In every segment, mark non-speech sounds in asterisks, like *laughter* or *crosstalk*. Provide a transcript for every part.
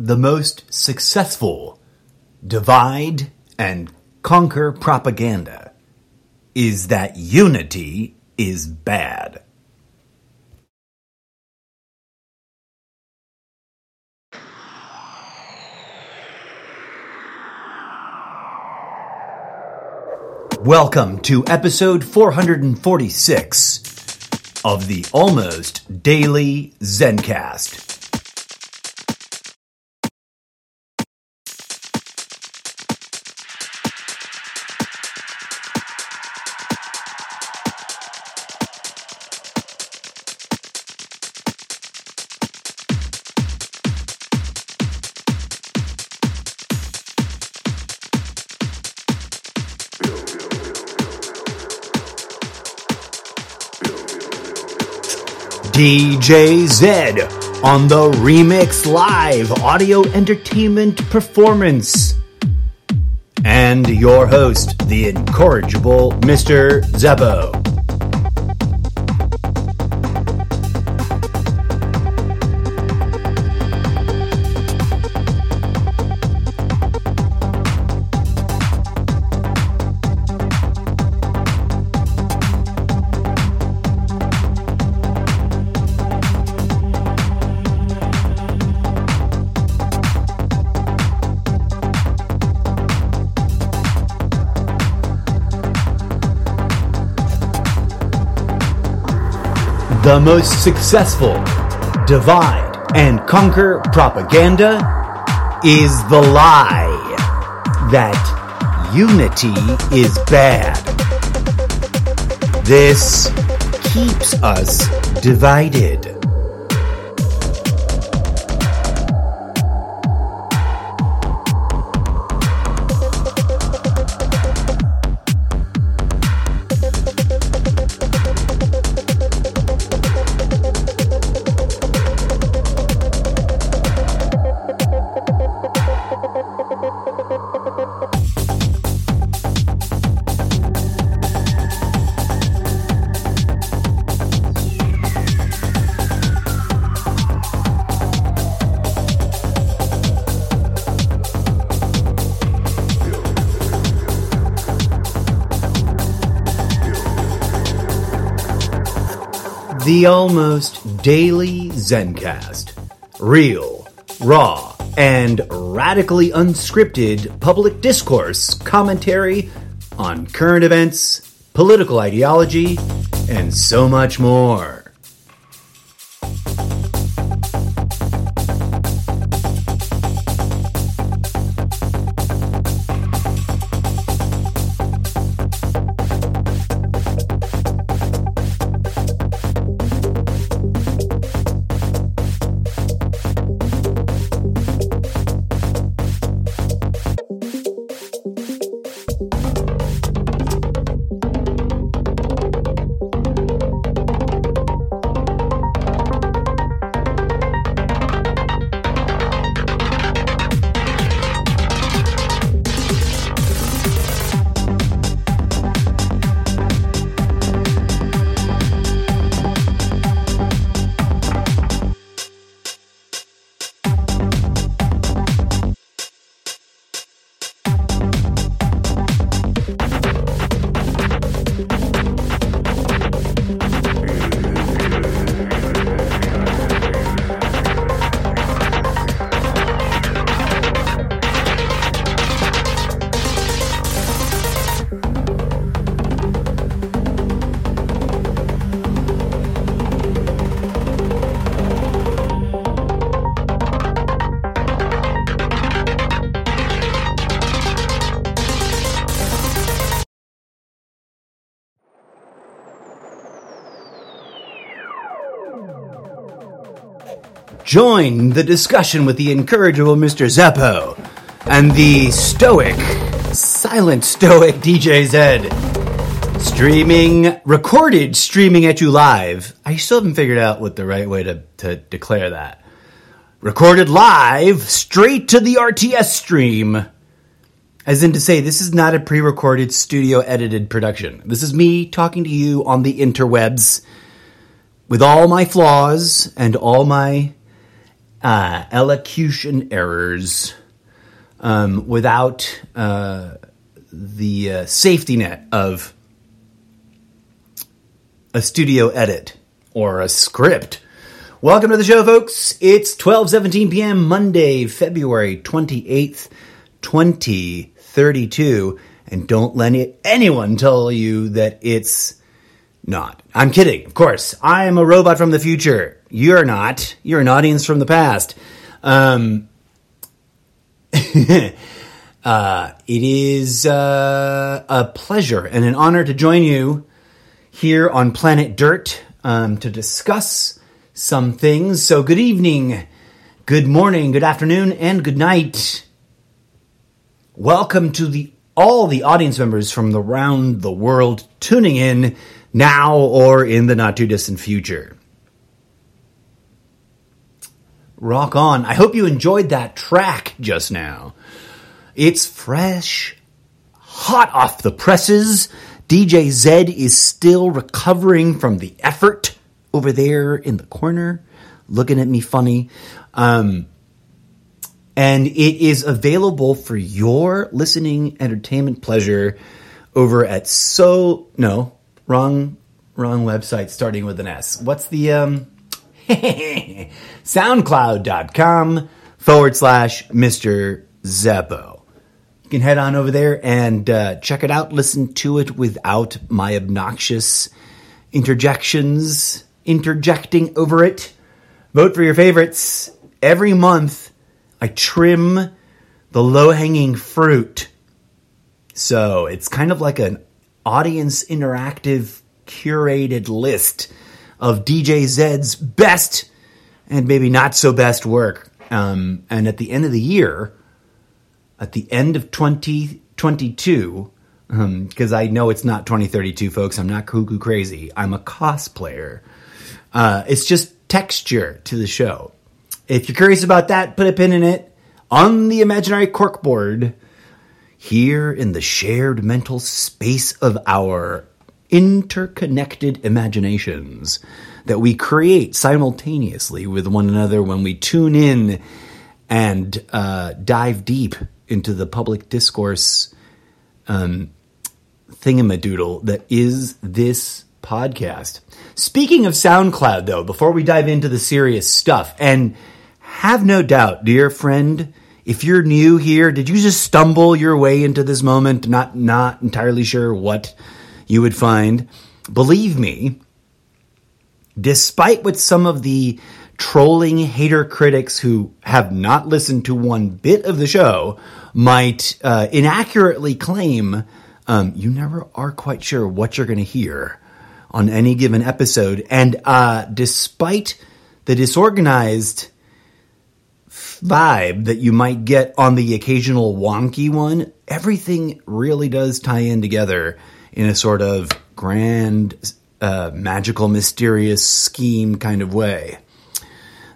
the most successful divide and conquer propaganda is that unity is bad. Welcome to episode 446 of the Almost Daily Zencast. DJ Zed on the Remix Live audio entertainment performance. And your host, the incorrigible Mr. Zeppo. The most successful divide and conquer propaganda is the lie that unity is bad. This keeps us divided. The almost daily Zencast. Real, raw, and radically unscripted public discourse commentary on current events, political ideology, and so much more. Join the discussion with the incorrigible Mr. Zeppo and the stoic, silent stoic DJ Zed. Streaming, recorded streaming at you live. I still haven't figured out what the right way to, to declare that. Recorded live, straight to the RTS stream. As in to say, this is not a pre recorded, studio edited production. This is me talking to you on the interwebs with all my flaws and all my uh, elocution errors um, without uh, the uh, safety net of a studio edit or a script. Welcome to the show, folks. It's 12:17 p.m. Monday, February 28th, 2032, and don't let anyone tell you that it's not. I'm kidding, of course. I am a robot from the future. You're not. You're an audience from the past. Um, *laughs* uh, it is uh, a pleasure and an honor to join you here on Planet Dirt um, to discuss some things. So, good evening, good morning, good afternoon, and good night. Welcome to the all the audience members from around the world tuning in now or in the not too distant future. Rock on. I hope you enjoyed that track just now. It's fresh, hot off the presses. DJ Zed is still recovering from the effort over there in the corner, looking at me funny. Um, and it is available for your listening entertainment pleasure over at so no wrong wrong website starting with an S. What's the um *laughs* soundcloud.com forward slash Mr. Zeppo. You can head on over there and uh, check it out, listen to it without my obnoxious interjections, interjecting over it. Vote for your favorites. Every month, I trim the low hanging fruit. So it's kind of like an audience interactive curated list of DJ Zed's best and maybe not so best work. Um, and at the end of the year, at the end of 2022, because um, I know it's not 2032, folks, I'm not cuckoo crazy. I'm a cosplayer. Uh, it's just texture to the show. If you're curious about that, put a pin in it on the imaginary corkboard here in the shared mental space of our interconnected imaginations that we create simultaneously with one another when we tune in and uh, dive deep into the public discourse um, thingamadoodle that is this podcast. Speaking of SoundCloud, though, before we dive into the serious stuff, and have no doubt, dear friend, if you're new here, did you just stumble your way into this moment, not not entirely sure what you would find? Believe me, despite what some of the trolling hater critics who have not listened to one bit of the show might uh, inaccurately claim, um, you never are quite sure what you're going to hear on any given episode. And uh, despite the disorganized vibe that you might get on the occasional wonky one, everything really does tie in together in a sort of grand uh, magical, mysterious scheme kind of way.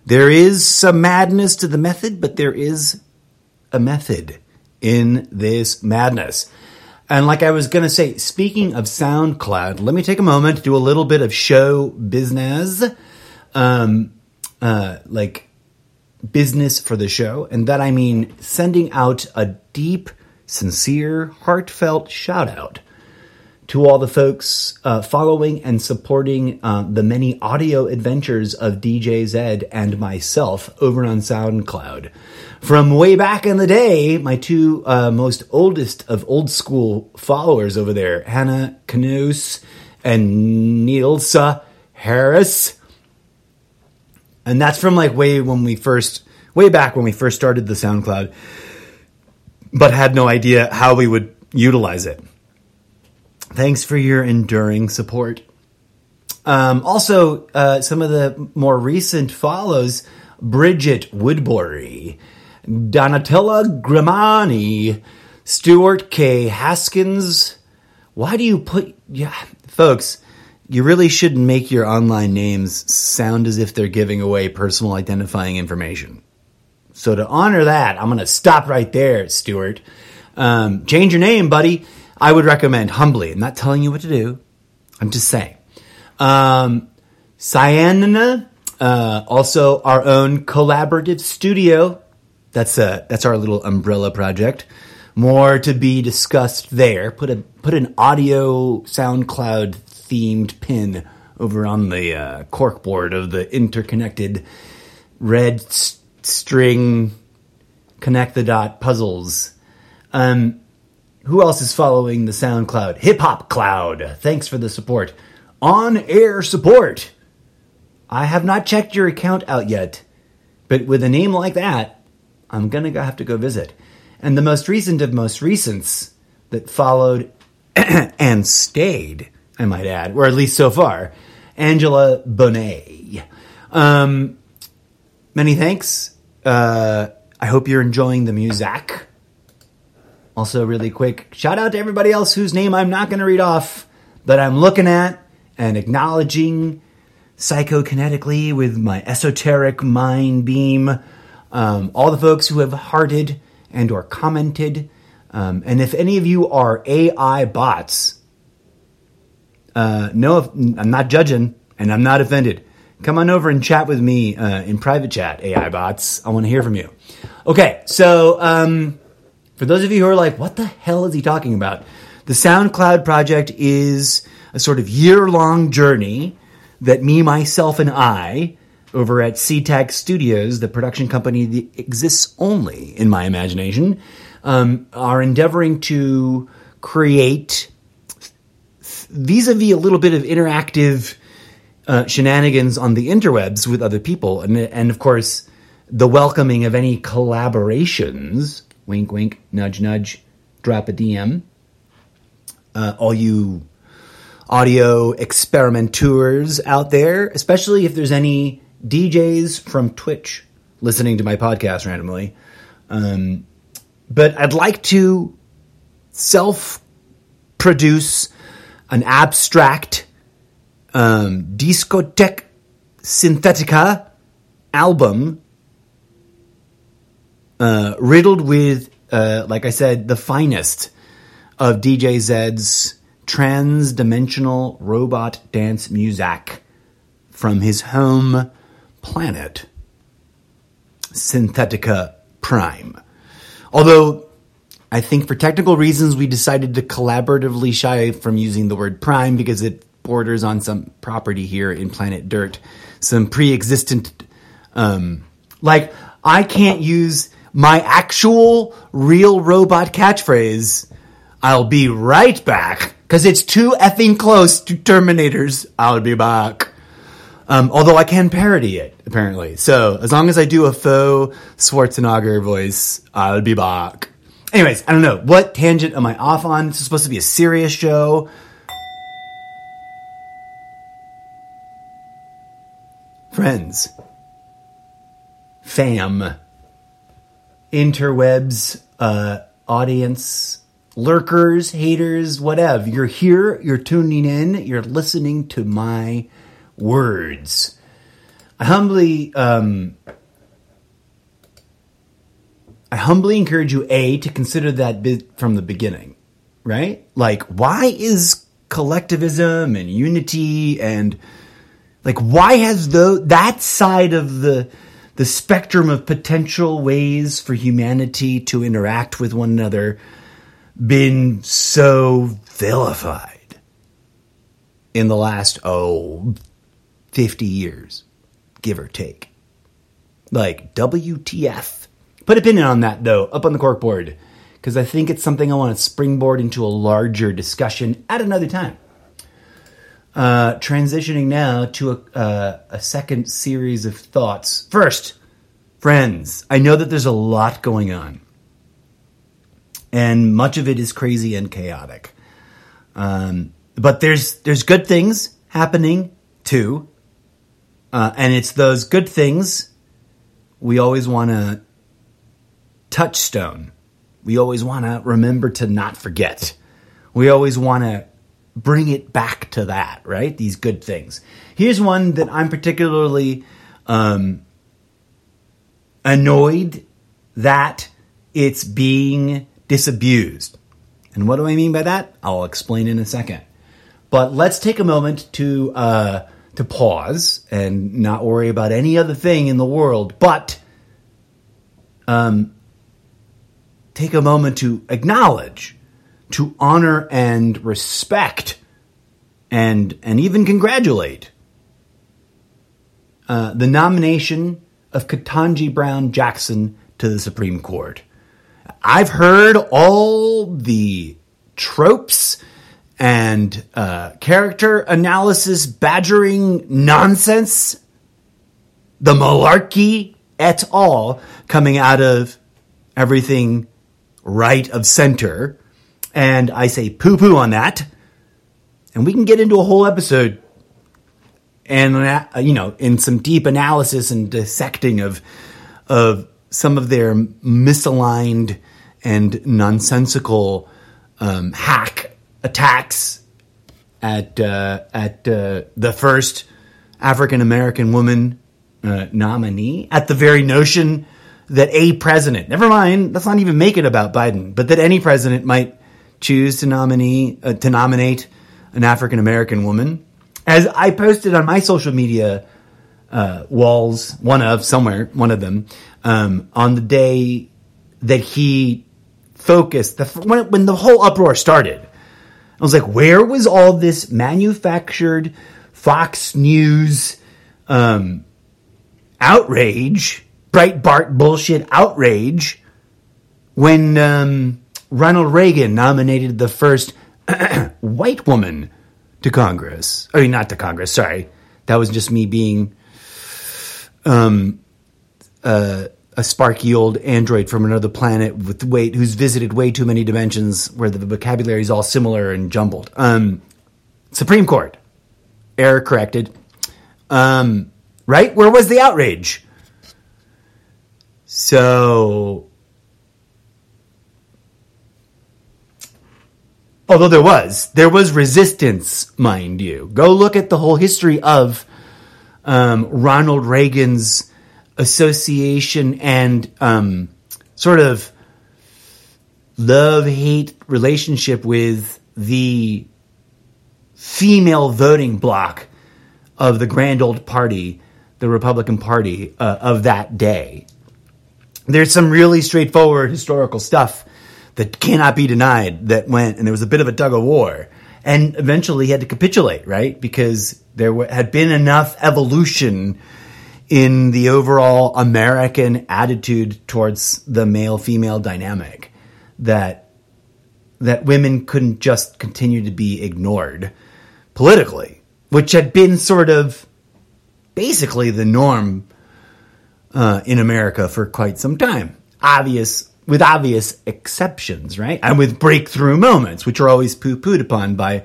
There is some madness to the method, but there is a method in this madness. And like I was going to say, speaking of SoundCloud, let me take a moment to do a little bit of show business, um, uh, like business for the show. And that I mean sending out a deep, sincere, heartfelt shout out to all the folks uh, following and supporting uh, the many audio adventures of DJ Zed and myself over on SoundCloud. From way back in the day, my two uh, most oldest of old school followers over there, Hannah Knus and Nielsa Harris. And that's from like way when we first, way back when we first started the SoundCloud, but had no idea how we would utilize it. Thanks for your enduring support. Um, also, uh, some of the more recent follows Bridget Woodbury, Donatella Grimani, Stuart K. Haskins. Why do you put. Yeah, folks, you really shouldn't make your online names sound as if they're giving away personal identifying information. So, to honor that, I'm going to stop right there, Stuart. Um, change your name, buddy. I would recommend humbly. I'm not telling you what to do. I'm just saying. Um, Cyanina, Uh, also, our own collaborative studio. That's a that's our little umbrella project. More to be discussed there. Put a put an audio SoundCloud themed pin over on the uh, corkboard of the interconnected red s- string connect the dot puzzles. Um, who else is following the SoundCloud? Hip Hop Cloud. Thanks for the support. On air support. I have not checked your account out yet, but with a name like that, I'm gonna have to go visit. And the most recent of most recents that followed *clears throat* and stayed, I might add, or at least so far, Angela Bonet. Um, many thanks. Uh, I hope you're enjoying the music. Also, really quick, shout out to everybody else whose name I'm not going to read off that I'm looking at and acknowledging psychokinetically with my esoteric mind beam. Um, all the folks who have hearted and or commented. Um, and if any of you are AI bots, uh, no, I'm not judging and I'm not offended. Come on over and chat with me uh, in private chat, AI bots. I want to hear from you. Okay, so um, for those of you who are like, what the hell is he talking about? The SoundCloud project is a sort of year long journey that me, myself, and I over at SeaTac Studios, the production company that exists only in my imagination, um, are endeavoring to create vis-a-vis a little bit of interactive uh, shenanigans on the interwebs with other people, and and of course the welcoming of any collaborations. Wink, wink, nudge, nudge. Drop a DM. Uh, all you audio experimenteurs out there, especially if there's any DJs from Twitch listening to my podcast randomly. Um, but I'd like to self produce an abstract um, discotheque synthetica album uh, riddled with, uh, like I said, the finest of DJ Zed's trans-dimensional robot dance music from his home planet, Synthetica Prime. Although I think for technical reasons we decided to collaboratively shy from using the word prime because it borders on some property here in planet Dirt, some pre-existent um like I can't use my actual real robot catchphrase I'll be right back because it's too effing close to Terminator's I'll be back. Um, although I can parody it, apparently. So as long as I do a faux Schwarzenegger voice, I'll be back. Anyways, I don't know. What tangent am I off on? This is supposed to be a serious show. Friends. Fam. Interwebs, uh, audience, lurkers, haters, whatever. You're here, you're tuning in, you're listening to my words. I humbly, um, I humbly encourage you, A, to consider that bit from the beginning, right? Like, why is collectivism and unity and like why has the that side of the the spectrum of potential ways for humanity to interact with one another been so vilified in the last oh 50 years give or take. Like WTF put a pin on that though up on the corkboard because I think it's something I want to springboard into a larger discussion at another time uh, transitioning now to a, uh, a second series of thoughts. First, friends, I know that there's a lot going on, and much of it is crazy and chaotic. Um, but there's there's good things happening too, uh, and it's those good things we always want to touchstone. We always want to remember to not forget. We always want to bring it back to that, right? These good things. Here's one that I'm particularly um, annoyed that it's being disabused. And what do I mean by that? I'll explain in a second. But let's take a moment to uh, to pause and not worry about any other thing in the world, but um, take a moment to acknowledge, to honor and respect, and and even congratulate uh, the nomination of Ketanji Brown Jackson to the Supreme Court. I've heard all the tropes and uh, character analysis badgering nonsense, the malarkey et al. coming out of everything right of center. And I say poo poo on that. And we can get into a whole episode and, uh, you know, in some deep analysis and dissecting of, of some of their misaligned and nonsensical um, hack attacks at uh, at uh, the first African American woman uh, nominee, at the very notion that a president, never mind, let's not even make it about Biden, but that any president might choose to nominee uh, to nominate an African American woman. As I posted on my social media uh, walls, one of somewhere, one of them, um, on the day that he focused the when, when the whole uproar started I was like, where was all this manufactured Fox News um, outrage, Breitbart bullshit outrage, when um, Ronald Reagan nominated the first *clears throat* white woman to Congress? I mean, not to Congress. Sorry, that was just me being um, uh, a sparky old android from another planet with way who's visited way too many dimensions where the vocabulary is all similar and jumbled. Um, Supreme Court, error corrected. Um, right? Where was the outrage? So, although there was, there was resistance, mind you. Go look at the whole history of um, Ronald Reagan's association and um, sort of love hate relationship with the female voting bloc of the grand old party, the Republican Party uh, of that day. There's some really straightforward historical stuff that cannot be denied that went, and there was a bit of a tug of war. And eventually he had to capitulate, right? Because there had been enough evolution in the overall American attitude towards the male female dynamic that that women couldn't just continue to be ignored politically, which had been sort of basically the norm uh, in America for quite some time. Obvious with obvious exceptions, right? And with breakthrough moments, which are always poo pooed upon by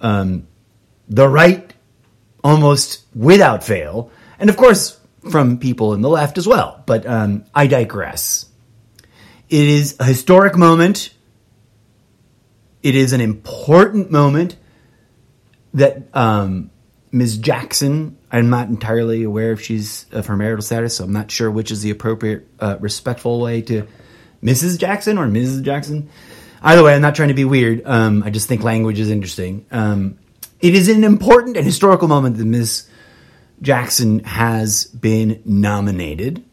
um, the right almost without fail and of course from people in the left as well. But um, I digress. It is a historic moment. It is an important moment that um, Ms. Jackson. I'm not entirely aware if she's of her marital status, so I'm not sure which is the appropriate, uh, respectful way to Mrs. Jackson or Mrs. Jackson. Either way, I'm not trying to be weird. Um, I just think language is interesting. Um, it is an important and historical moment that Ms. Jackson has been nominated,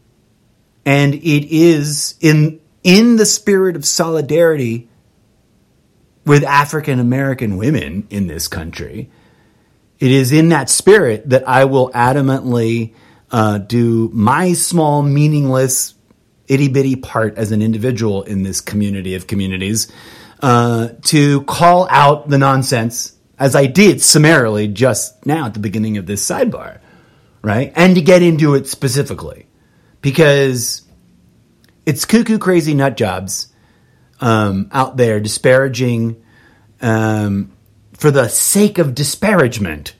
and it is in in the spirit of solidarity with African American women in this country. It is in that spirit that I will adamantly uh, do my small, meaningless, itty bitty part as an individual in this community of communities uh, to call out the nonsense, as I did summarily just now at the beginning of this sidebar right? And to get into it specifically because it's cuckoo crazy nut jobs um, out there disparaging um, for the sake of disparagement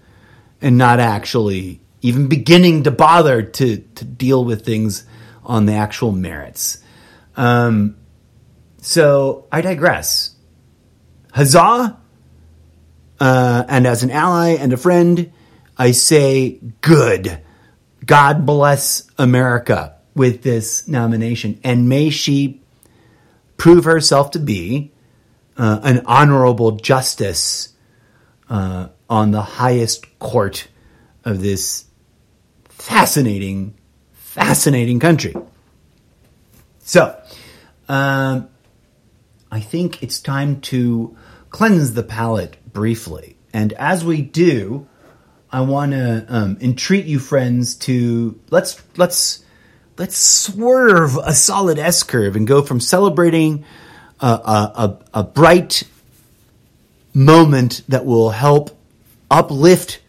and not actually even beginning to bother to, to deal with things on the actual merits. Um, so I digress. Huzzah! Uh, and as an ally and a friend, I say good. God bless America with this nomination. And may she prove herself to be uh, an honorable justice uh, on the highest court of this fascinating, fascinating country. So, um, I think it's time to cleanse the palate briefly. And as we do, I want to um, entreat you, friends, to let's let's let's swerve a solid S curve and go from celebrating a, a, a, bright moment that will help uplift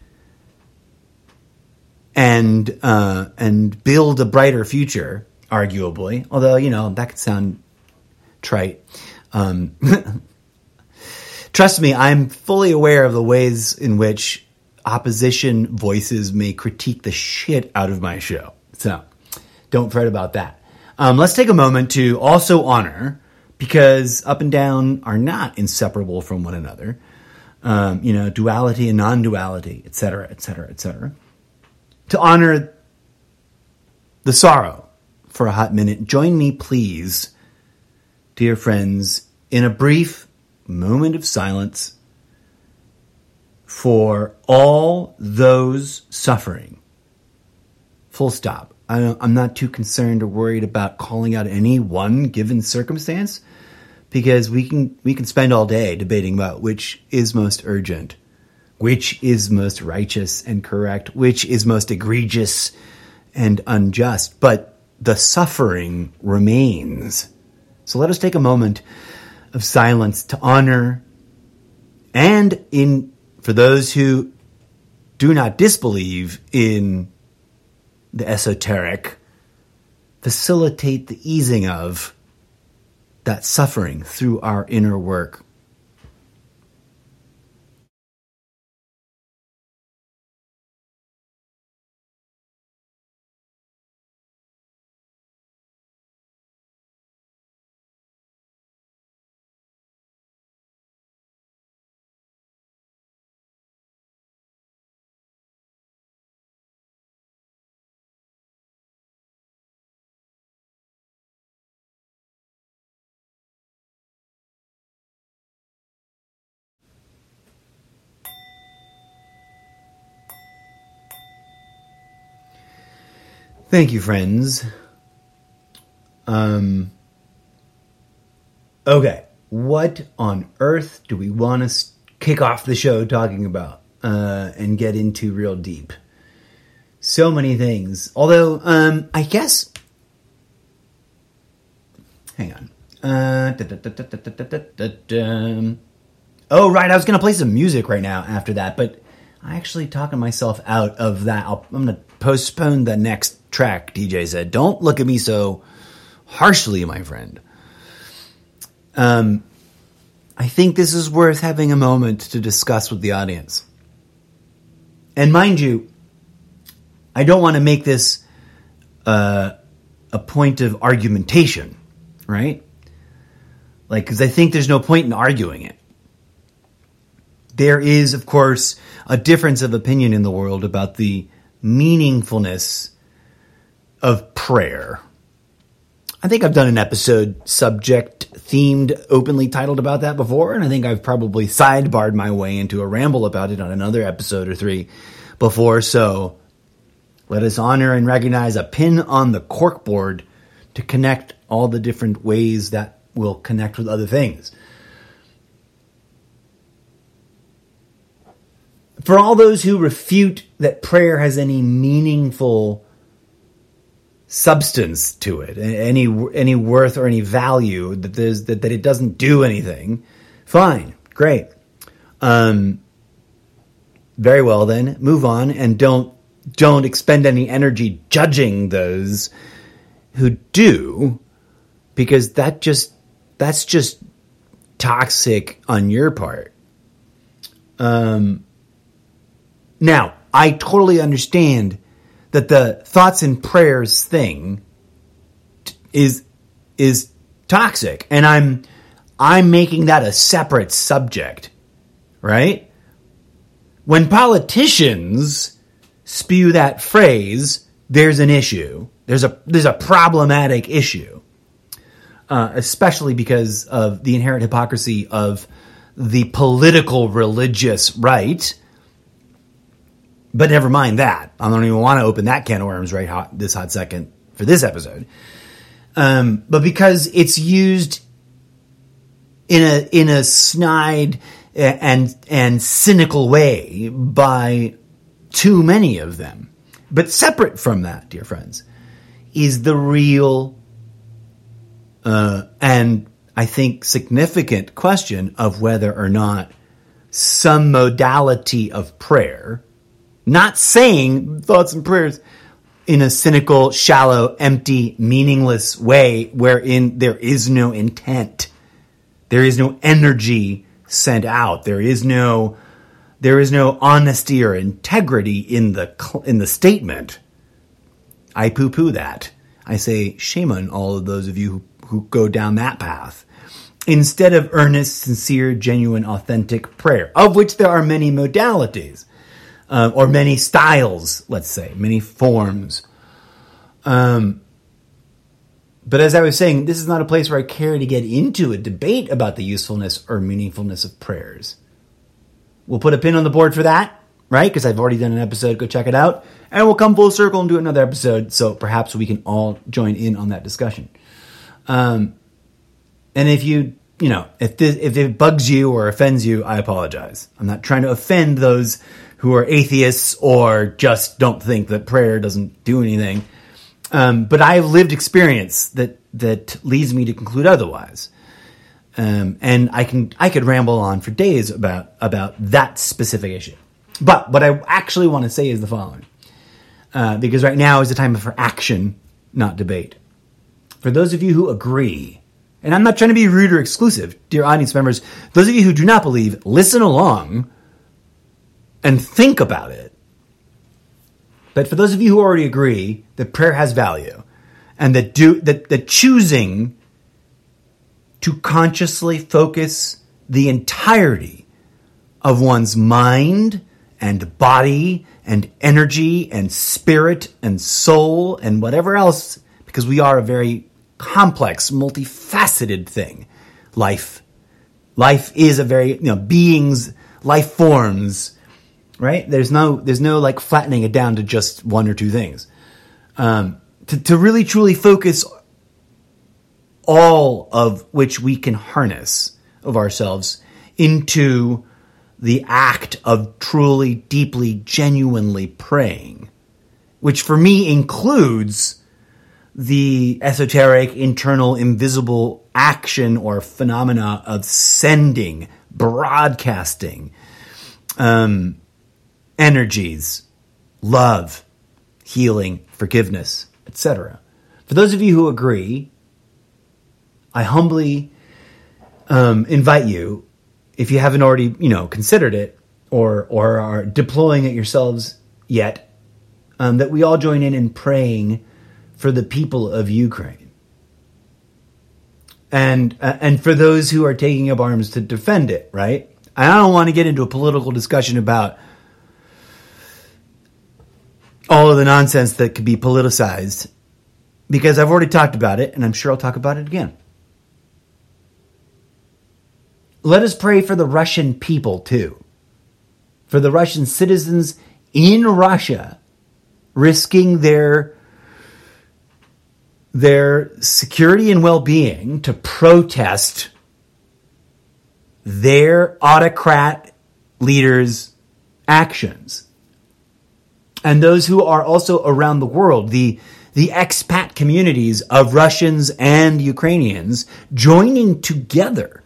and uh, and build a brighter future, arguably. Although you know that could sound trite. Um, *laughs* trust me, I'm fully aware of the ways in which opposition voices may critique the shit out of my show. So don't fret about that. Um, let's take a moment to also honor, because up and down are not inseparable from one another. Um, you know, duality and non-duality, etc., etc., etc. To honor the sorrow for a hot minute, join me, please, dear friends, in a brief moment of silence for all those suffering. Full stop. I am not too concerned or worried about calling out any one given circumstance because we can we can spend all day debating about which is most urgent, which is most righteous and correct, which is most egregious and unjust, but the suffering remains. So let us take a moment of silence to honor and in for those who do not disbelieve in the esoteric, facilitate the easing of that suffering through our inner work. Thank you, friends. Um, okay, what on earth do we want to kick off the show talking about uh, and get into real deep? So many things. Although, um, I guess. Hang on. Uh, oh, right. I was going to play some music right now after that, but I actually talking myself out of that. i am going to postpone the next track, DJ Zed. Don't look at me so harshly, my friend. Um, I think this is worth having a moment to discuss with the audience. And mind you, I don't want to make this uh, a point of argumentation, right? Like, because I think there's no point in arguing it. There is, of course, a difference of opinion in the world about the meaningfulness of prayer. I think I've done an episode subject themed, openly titled about that before, and I think I've probably sidebarred my way into a ramble about it on another episode or three before. So let us honor and recognize a pin on the corkboard to connect all the different ways that will connect with other things. For all those who refute that prayer has any meaningful substance to it, any any worth or any value that there's that, that it doesn't do anything, fine, great. Um, very well then, move on and don't don't expend any energy judging those who do because that just that's just toxic on your part. Um, now, I totally understand that the thoughts and prayers thing is is toxic. And i'm i'm making that a separate subject right? When politicians spew that phrase there's an issue. There's a there's a problematic issue. Uh, especially because of the inherent hypocrisy of the political religious right But never mind that. I don't even want to open that can of worms right hot this hot second for this episode. Um, but because it's used in a in a snide and and cynical way by too many of them. But separate from that, dear friends, is the real uh, and I think significant question of whether or not some modality of prayer, not saying thoughts and prayers in a cynical, shallow, empty, meaningless way wherein there is no intent, there is no energy sent out, there is no there is no honesty or integrity in the in the statement. I poo poo that. I say shame on all of those of you who, who go down that path instead of earnest, sincere, genuine, authentic prayer, of which there are many modalities, uh, or many styles, let's say, many forms. Um, but as I was saying, this is not a place where I care to get into a debate about the usefulness or meaningfulness of prayers. We'll put a pin on the board for that, right? Because I've already done an episode. Go check it out. And we'll come full circle and do another episode. So perhaps we can all join in on that discussion. Um, and if you, you know, if this, if it bugs you or offends you, I apologize. I'm not trying to offend those who are atheists or just don't think that prayer doesn't do anything. Um, but I have lived experience that that leads me to conclude otherwise. Um, and I can I could ramble on for days about about that specific issue. But what I actually want to say is the following, uh, because right now is the time for action, not debate. For those of you who agree and I'm not trying to be rude or exclusive, dear audience members. Those of you who do not believe, listen along and think about it. But for those of you who already agree that prayer has value and that do that, that choosing to consciously focus the entirety of one's mind and body and energy and spirit and soul and whatever else, because we are a very complex, multifaceted thing. Life. Life is a very, you know, beings, life forms, right? There's no, there's no like flattening it down to just one or two things. Um, to, to really truly focus all of which we can harness of ourselves into the act of truly, deeply, genuinely praying, which for me includes the esoteric, internal, invisible action or phenomena of sending, broadcasting um, energies, love, healing, forgiveness, etc. For those of you who agree, I humbly um, invite you, if you haven't already, you know, considered it or or are deploying it yourselves yet, um, that we all join in in praying for the people of Ukraine. And uh, and for those who are taking up arms to defend it, right? I don't want to get into a political discussion about all of the nonsense that could be politicized because I've already talked about it and I'm sure I'll talk about it again. Let us pray for the Russian people too. For the Russian citizens in Russia risking their their security and well being to protest their autocrat leaders' actions. And those who are also around the world, the, the expat communities of Russians and Ukrainians joining together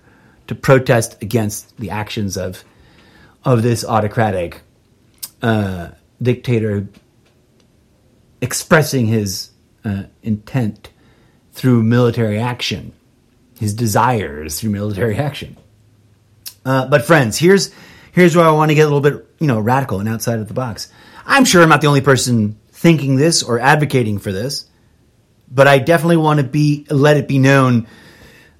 to protest against the actions of, of this autocratic uh, dictator expressing his uh, intent through military action, his desires through military action. Uh, but friends, here's here's where I want to get a little bit you know radical and outside of the box. I'm sure I'm not the only person thinking this or advocating for this, but I definitely want to be let it be known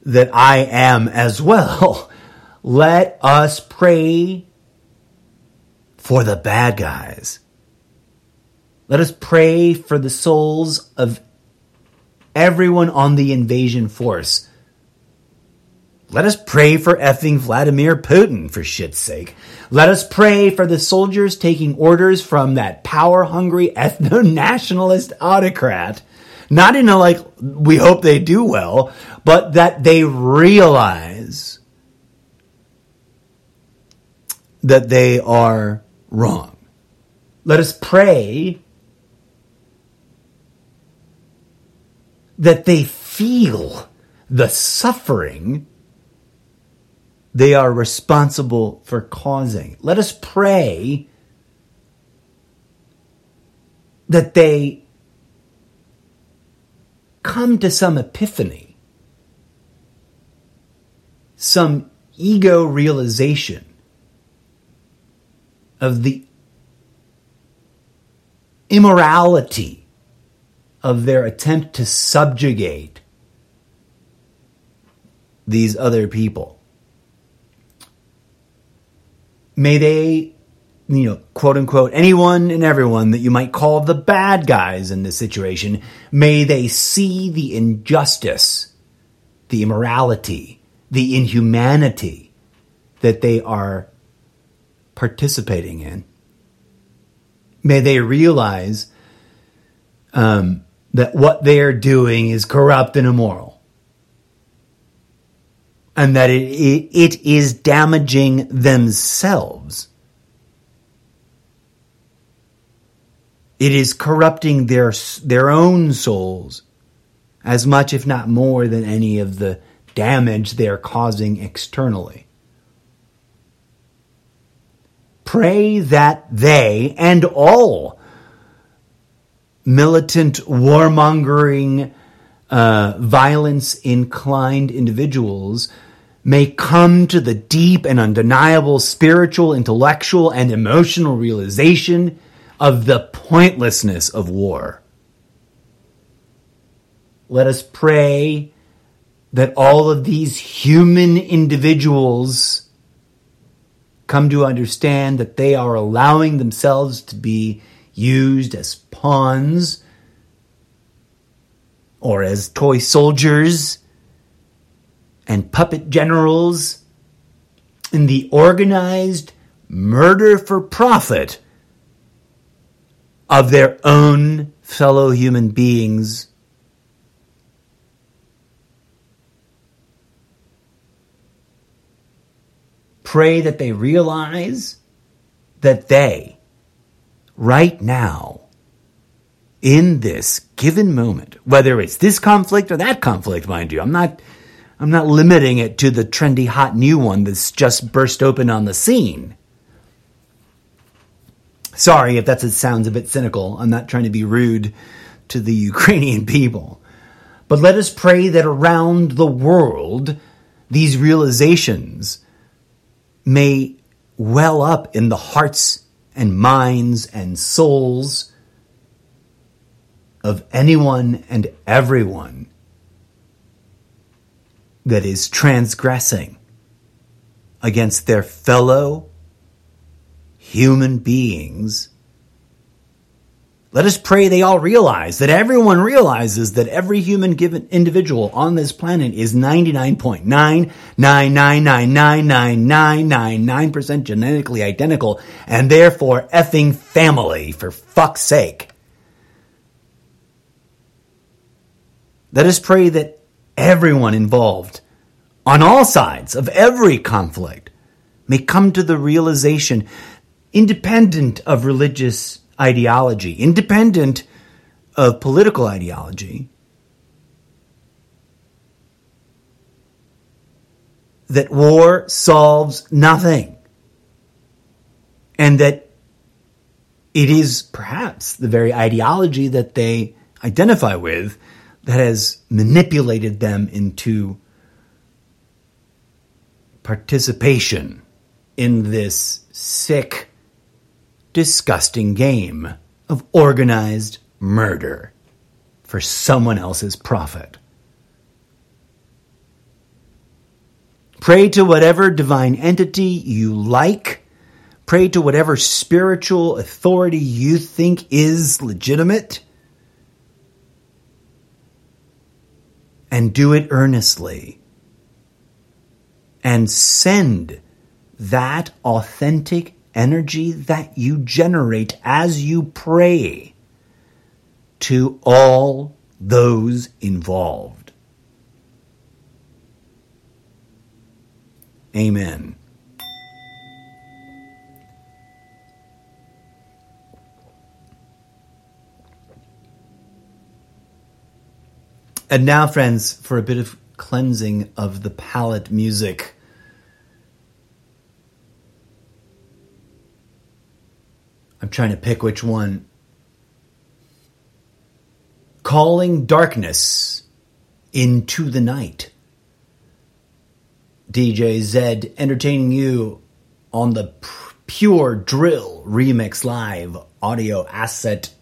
that I am as well. *laughs* let us pray for the bad guys. Let us pray for the souls of everyone on the invasion force. Let us pray for effing Vladimir Putin, for shit's sake. Let us pray for the soldiers taking orders from that power hungry ethno nationalist autocrat. Not in a like, we hope they do well, but that they realize that they are wrong. Let us pray that they feel the suffering they are responsible for causing. Let us pray that they come to some epiphany, some ego realization of the immorality of their attempt to subjugate these other people may they, you know, quote unquote, anyone and everyone that you might call the bad guys in this situation, may they see the injustice, the immorality, the inhumanity that they are participating in. May they realize um, that what they are doing is corrupt and immoral and that it, it, it is damaging themselves. It is corrupting their, their own souls as much, if not more, than any of the damage they're causing externally. Pray that they and all militant, warmongering, uh, violence inclined individuals may come to the deep and undeniable spiritual, intellectual, and emotional realization of the pointlessness of war. Let us pray that all of these human individuals come to understand that they are allowing themselves to be used as pawns or as toy soldiers and puppet generals in the organized murder for profit of their own fellow human beings. Pray that they realize that they, right now, in this given moment, whether it's this conflict or that conflict, mind you, I'm not I'm not limiting it to the trendy, hot new one that's just burst open on the scene. Sorry if that sounds a bit cynical. I'm not trying to be rude to the *laughs* Ukrainian people. But let us pray that around the world, these realizations may well up in the hearts and minds and souls of anyone and everyone that is transgressing against their fellow human beings. Let us pray they all realize that everyone realizes that every human given individual on this planet is 99.999999999% genetically identical and therefore effing family for fuck's sake. Let us pray that everyone involved on all sides of every conflict may come to the realization, independent of religious ideology, independent of political ideology, that war solves nothing. And that it is perhaps the very ideology that they identify with that has manipulated them into participation in this sick, disgusting game of organized murder for someone else's profit. Pray to whatever divine entity you like. Pray to whatever spiritual authority you think is legitimate. And do it earnestly. and send that authentic energy that you generate as you pray to all those involved. Amen. And now, friends, for a bit of cleansing of the palate music. I'm trying to pick which one. Calling Darkness into the Night. DJ Zed entertaining you on the Pure Drill Remix Live audio asset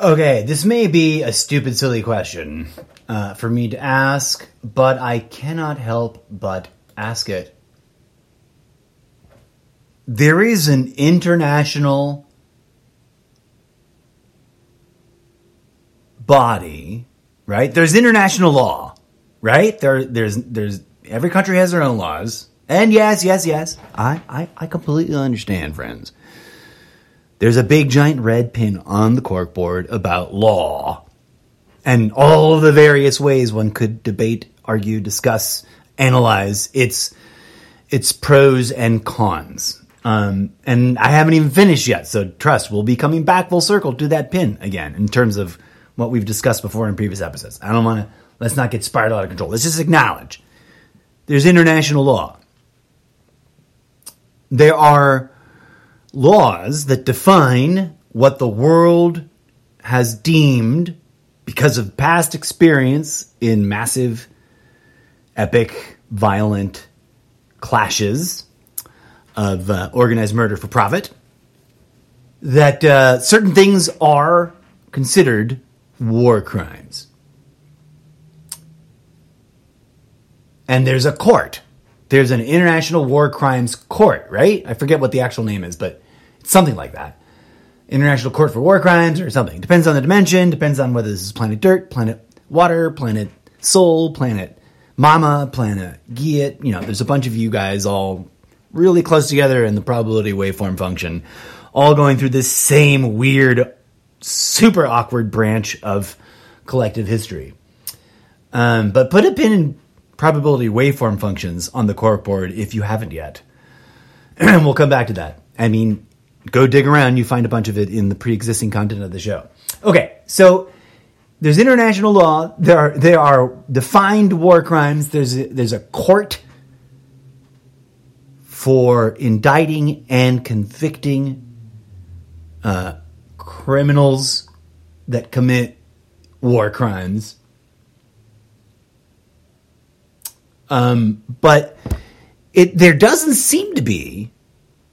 Okay, this may be a stupid, silly question uh, for me to ask, but I cannot help but ask it. There is an international body, right? There's international law, right? There, there's, there's every country has their own laws, and yes, yes, yes, I, I, I completely understand, friends. There's a big giant red pin on the corkboard about law and all of the various ways one could debate, argue, discuss, analyze its its pros and cons. Um, and I haven't even finished yet, so trust we'll be coming back full circle to that pin again in terms of what we've discussed before in previous episodes. I don't want to let's not get spiraled out of control. Let's just acknowledge there's international law. there are laws that define what the world has deemed because of past experience in massive, epic, violent clashes of uh, organized murder for profit, that uh, certain things are considered war crimes. And there's a court. There's an International War Crimes Court, right? I forget what the actual name is, but it's something like that. International Court for War Crimes or something. Depends on the dimension, depends on whether this is planet Dirt, planet Water, planet Soul, planet Mama, planet Gaia. You know, there's a bunch of you guys all really close together in the probability waveform function, all going through this same weird, super awkward branch of collective history. Um, but put a pin in probability waveform functions on the cork board if you haven't yet. and *clears throat* we'll come back to that. I mean, go dig around, you find a bunch of it in the pre-existing content of the show. Okay, so there's international law. There are there are defined war crimes. There's a, there's a court for indicting and convicting uh, criminals that commit war crimes. Um, but it there doesn't seem to be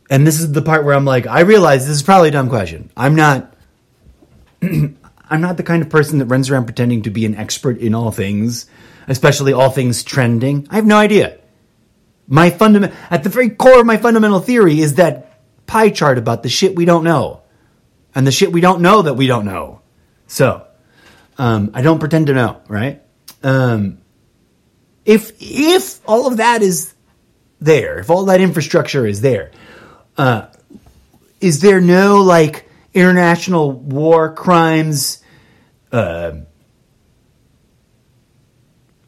and this is the part where I'm like, I realize this is probably a dumb question. I'm not. *clears throat* I'm not the kind of person that runs around pretending to be an expert in all things, especially all things trending. I have no idea. My fundament at the very core of my fundamental theory is that pie chart about the shit we don't know, and the shit we don't know that we don't know. So, um, I don't pretend to know, right? Um, if if all of that is there, if all that infrastructure is there, uh, is there no like international war crimes? Uh,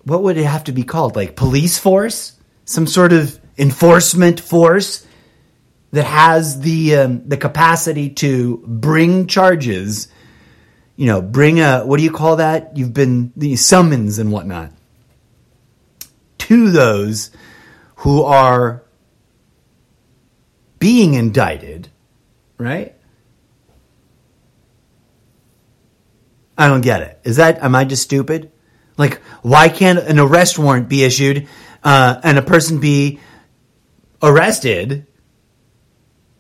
what would it have to be called? Like police force, some sort of enforcement force that has the um, the capacity to bring charges. You know, bring a what do you call that? You've been the summons and whatnot to those who are being indicted, right? I don't get it. Is that, am I just stupid? Like, why can't an arrest warrant be issued uh, and a person be arrested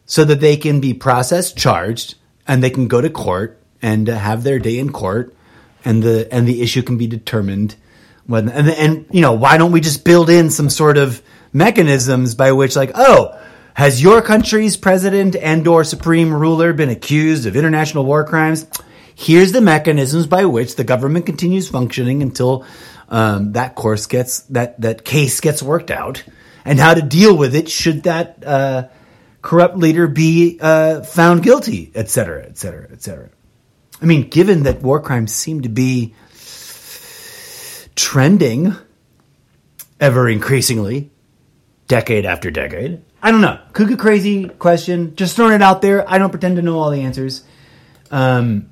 so that they can be processed, charged, and they can go to court and have their day in court, and the and the issue can be determined. When and and you know why don't we just build in some sort of mechanisms by which like oh has your country's president and or supreme ruler been accused of international war crimes? Here's the mechanisms by which the government continues functioning until um, that course gets that that case gets worked out, and how to deal with it should that uh, corrupt leader be uh, found guilty, et cetera, et cetera, et cetera. I mean, given that war crimes seem to be trending ever increasingly, decade after decade, I don't know. Cuckoo crazy question. Just throwing it out there. I don't pretend to know all the answers. Um,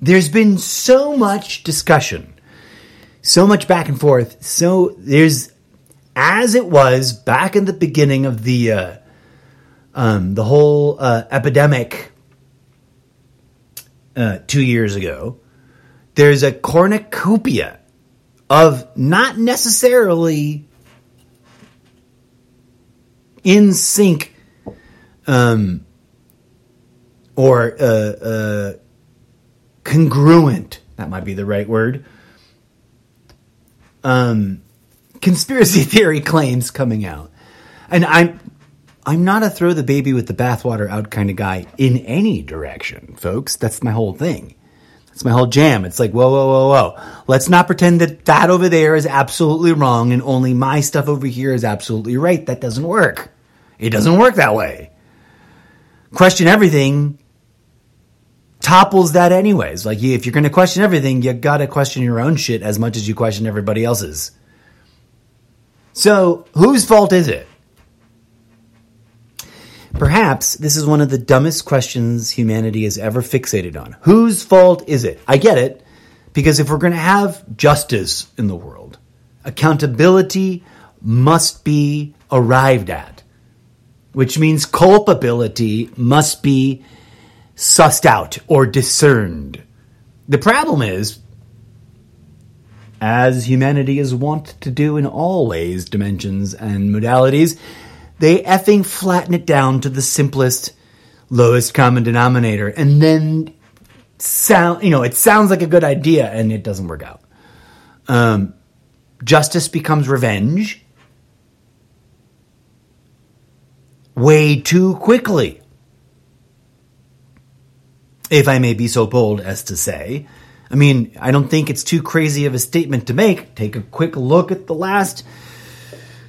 there's been so much discussion, so much back and forth. So there's, as it was back in the beginning of the uh, um, the whole uh, epidemic uh, two years ago. There's a cornucopia of not necessarily in sync um, or uh, uh, congruent, that might be the right word, um, conspiracy *laughs* theory claims coming out. And I'm I'm not a throw the baby with the bathwater out kind of guy in any direction, folks. That's my whole thing. That's my whole jam. It's like, whoa, whoa, whoa, whoa. Let's not pretend that that over there is absolutely wrong and only my stuff over here is absolutely right. That doesn't work. It doesn't work that way. Question everything topples that anyways. Like, if you're going to question everything, you got to question your own shit as much as you question everybody else's. So, whose fault is it? Perhaps this is one of the dumbest questions humanity has ever fixated on. Whose fault is it? I get it, because if we're going to have justice in the world, accountability must be arrived at, which means culpability must be sussed out or discerned. The problem is, as humanity is wont to do in all ways, dimensions, and modalities, they effing flatten it down to the simplest, lowest common denominator, and then sound, you know, it sounds like a good idea and it doesn't work out. Um, justice becomes revenge way too quickly. If I may be so bold as to say. I mean, I don't think it's too crazy of a statement to make. Take a quick look at the last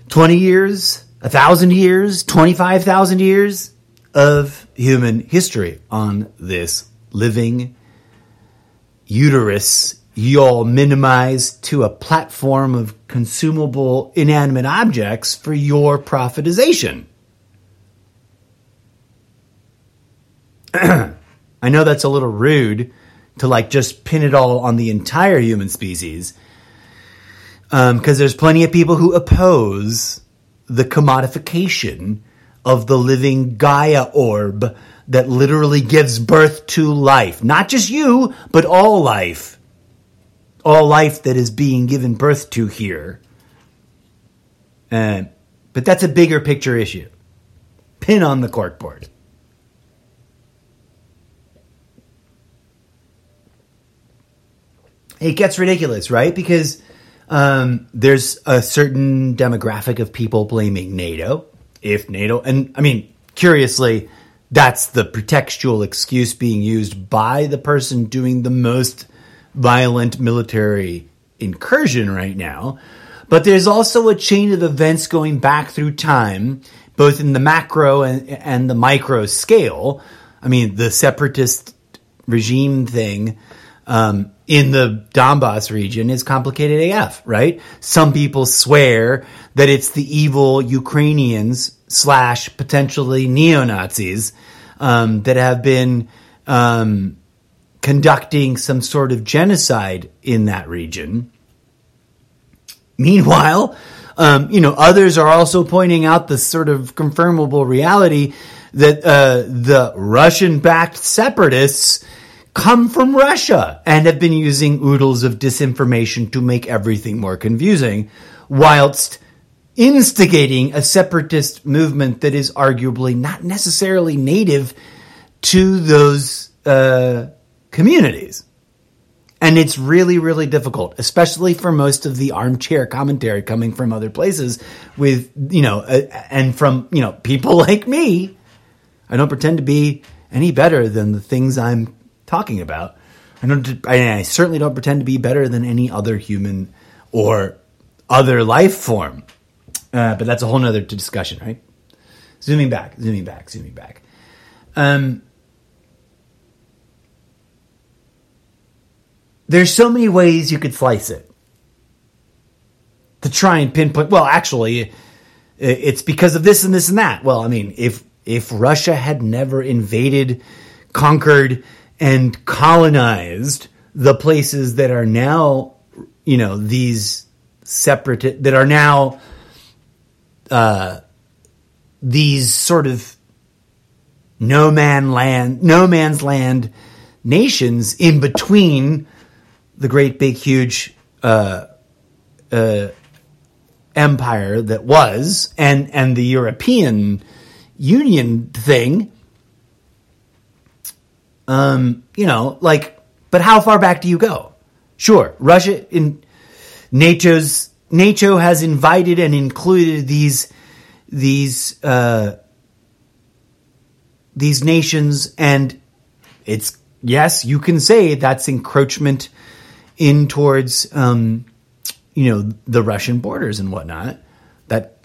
20 years, a thousand years, 25,000 years of human history on this living uterus y'all minimize to a platform of consumable inanimate objects for your profitization. *clears throat* I know that's a little rude to like just pin it all on the entire human species. Because um, there's plenty of people who oppose the commodification of the living Gaia orb that literally gives birth to life. Not just you, but all life. All life that is being given birth to here. Uh, but that's a bigger picture issue. Pin on the corkboard. It gets ridiculous, right? Because um, there's a certain demographic of people blaming NATO. If NATO, and I mean, curiously, that's the pretextual excuse being used by the person doing the most violent military incursion right now. But there's also a chain of events going back through time, both in the macro and, and the micro scale. I mean, the separatist regime thing um, in the Donbass region is complicated AF, right? Some people swear that it's the evil Ukrainians slash potentially neo Nazis um, that have been um, conducting some sort of genocide in that region. Meanwhile, um, you know, others are also pointing out the sort of confirmable reality that uh, the Russian-backed separatists come from Russia and have been using oodles of disinformation to make everything more confusing, whilst instigating a separatist movement that is arguably not necessarily native to those uh, communities. And it's really, really difficult, especially for most of the armchair commentary coming from other places with, you know, uh, and from, you know, people *laughs* like me. I don't pretend to be any better than the things I'm talking about. I don't, I certainly don't pretend to be better than any other human or other life form. Uh, but that's a whole nother discussion, right? Zooming back, zooming back, zooming back. Um, there's so many ways you could slice it to try and pinpoint. Well, actually, it's because of this and this and that. Well, I mean, if if Russia had never invaded, conquered, and colonized the places that are now, you know, these separate that are now uh, these sort of no man land, no man's land nations in between the great big huge uh, uh, empire that was and and the European Union thing. Um, you know, like, but how far back do you go? Sure, Russia in NATO's NATO has invited and included these these uh, these nations, and it's yes, you can say that's encroachment in towards um, you know the Russian borders and whatnot. That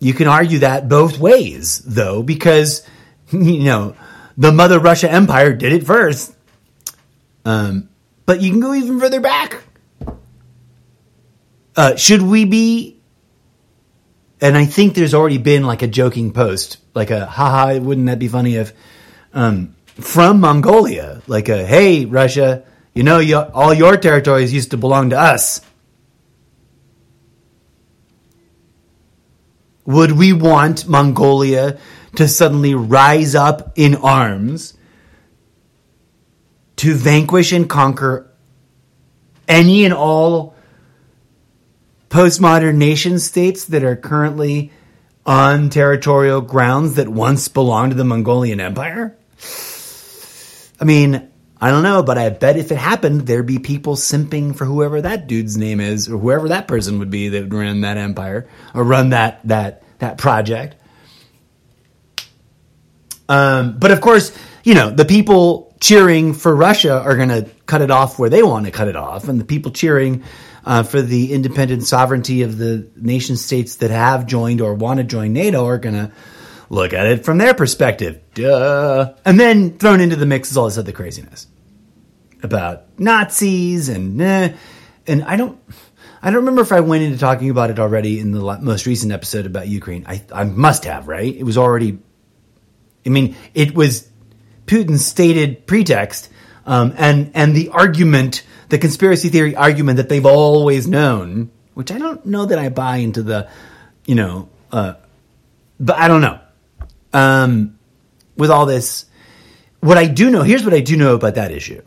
you can argue that both ways, though, because *laughs* you know the Mother Russia Empire did it first. Um, but you can go even further back. Uh, should we be? And I think there's already been like a joking post, like a haha, wouldn't that be funny if um, from Mongolia, like a hey Russia, you know, you, all your territories used to belong to us. would we want Mongolia to suddenly rise up in arms to vanquish and conquer any and all postmodern nation states that are currently on territorial grounds that once belonged to the Mongolian Empire? I mean, I don't know, but I bet if it happened, there'd be people simping for whoever that dude's name is, or whoever that person would be that run that empire or run that that that project. Um, but of course, you know the people cheering for Russia are going to cut it off where they want to cut it off, and the people cheering uh, for the independent sovereignty of the nation states that have joined or want to join NATO are going to look at it from their perspective. Duh. And then thrown into the mix is all this other craziness about Nazis and eh, and I don't I don't remember if I went into talking about it already in the most recent episode about Ukraine. I I must have, right? It was already I mean, it was Putin's stated pretext um, and and the argument, the conspiracy theory argument that they've always known, which I don't know that I buy into the, you know, uh, but I don't know um, with all this. What I do know, here's what I do know about that issue.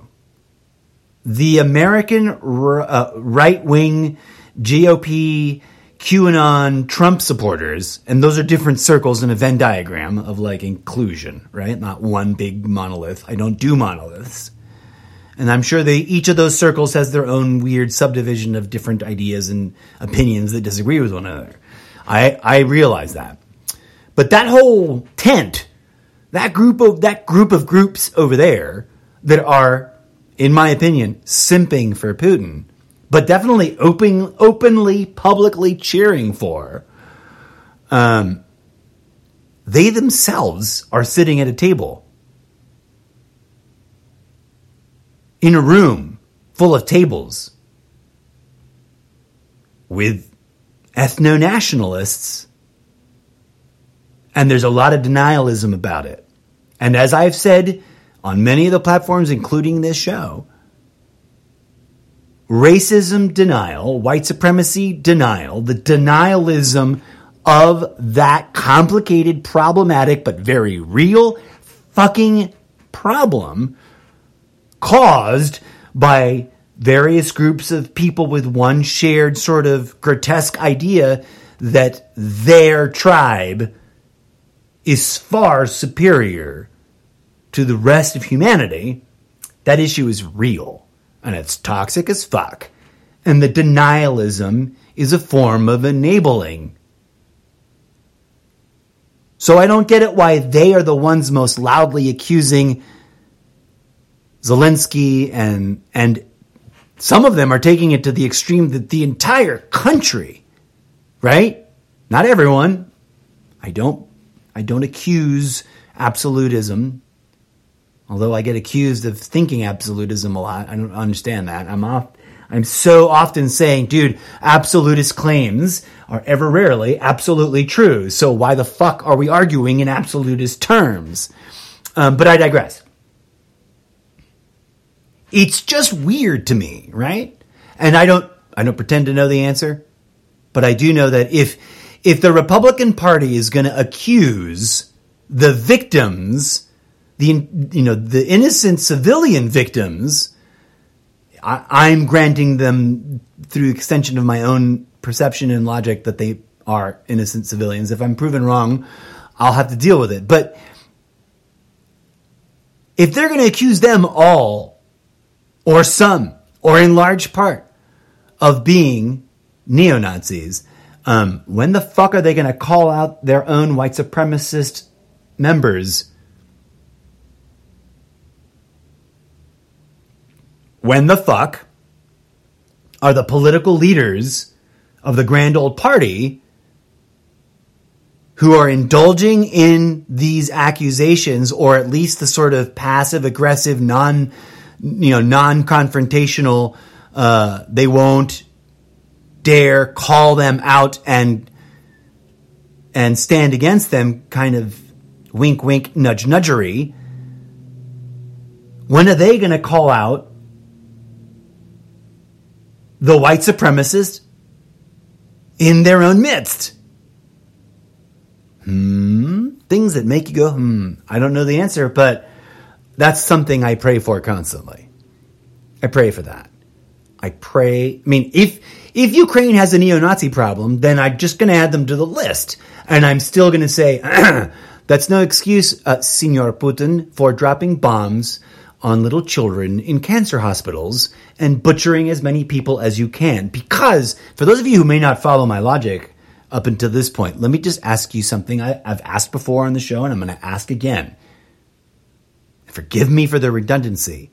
The American uh, right wing GOP QAnon Trump supporters, and those are different circles in a Venn diagram of like inclusion, right? Not one big monolith. I don't do monoliths. And I'm sure they each of those circles has their own weird subdivision of different ideas and opinions that disagree with one another. I I realize that. But that whole tent, that group of that group of groups over there that are, in my opinion, simping for Putin, but definitely open, openly, publicly cheering for, um, they themselves are sitting at a table in a room full of tables with ethno nationalists and there's a lot of denialism about it. And as I've said on many of the platforms, including this show, racism denial, white supremacy denial, the denialism of that complicated, problematic, but very real fucking problem caused by various groups of people with one shared sort of grotesque idea that their tribe is far superior to the rest of humanity, that issue is real and it's toxic as fuck. And the denialism is a form of enabling. So I don't get it why they are the ones most loudly accusing Zelensky and and some of them are taking it to the extreme that the entire country, right? Not everyone. I don't I don't accuse absolutism, although I get accused of thinking absolutism a lot. I don't understand that. I'm off. I'm so often saying, dude, absolutist claims are ever rarely absolutely true. So why the fuck are we arguing in absolutist terms? Um, but I digress. It's just weird to me, right? And I don't, I don't pretend to know the answer, but I do know that if if the Republican Party is going to accuse the victims, the you know the innocent civilian victims, I, am granting them through extension of my own perception and logic that they are innocent civilians. If I'm proven wrong, I'll have to deal with it. But if they're going to accuse them all, or some, or in large part, of being neo Nazis, um, when the fuck are they going to call out their own white supremacist members? When the fuck are the political leaders of the grand old party who are indulging in these accusations or at least the sort of passive aggressive non you know non-confrontational uh, they won't dare call them out and and stand against them kind of wink wink nudge nudgery when are they going to call out the white supremacists in their own midst Hmm? Things that make you go, hmm. I don't know the answer, but that's something I pray for constantly. I pray for that. I pray. I mean, if if Ukraine has a neo-Nazi problem, then I'm just going to add them to the list, and I'm still going to say *clears throat* that's no excuse, uh, Senor Putin, for dropping bombs on little children in cancer hospitals and butchering as many people as you can. Because for those of you who may not follow my logic up until this point, let me just ask you something I, I've asked before on the show, and I'm going to ask again. Forgive me for the redundancy.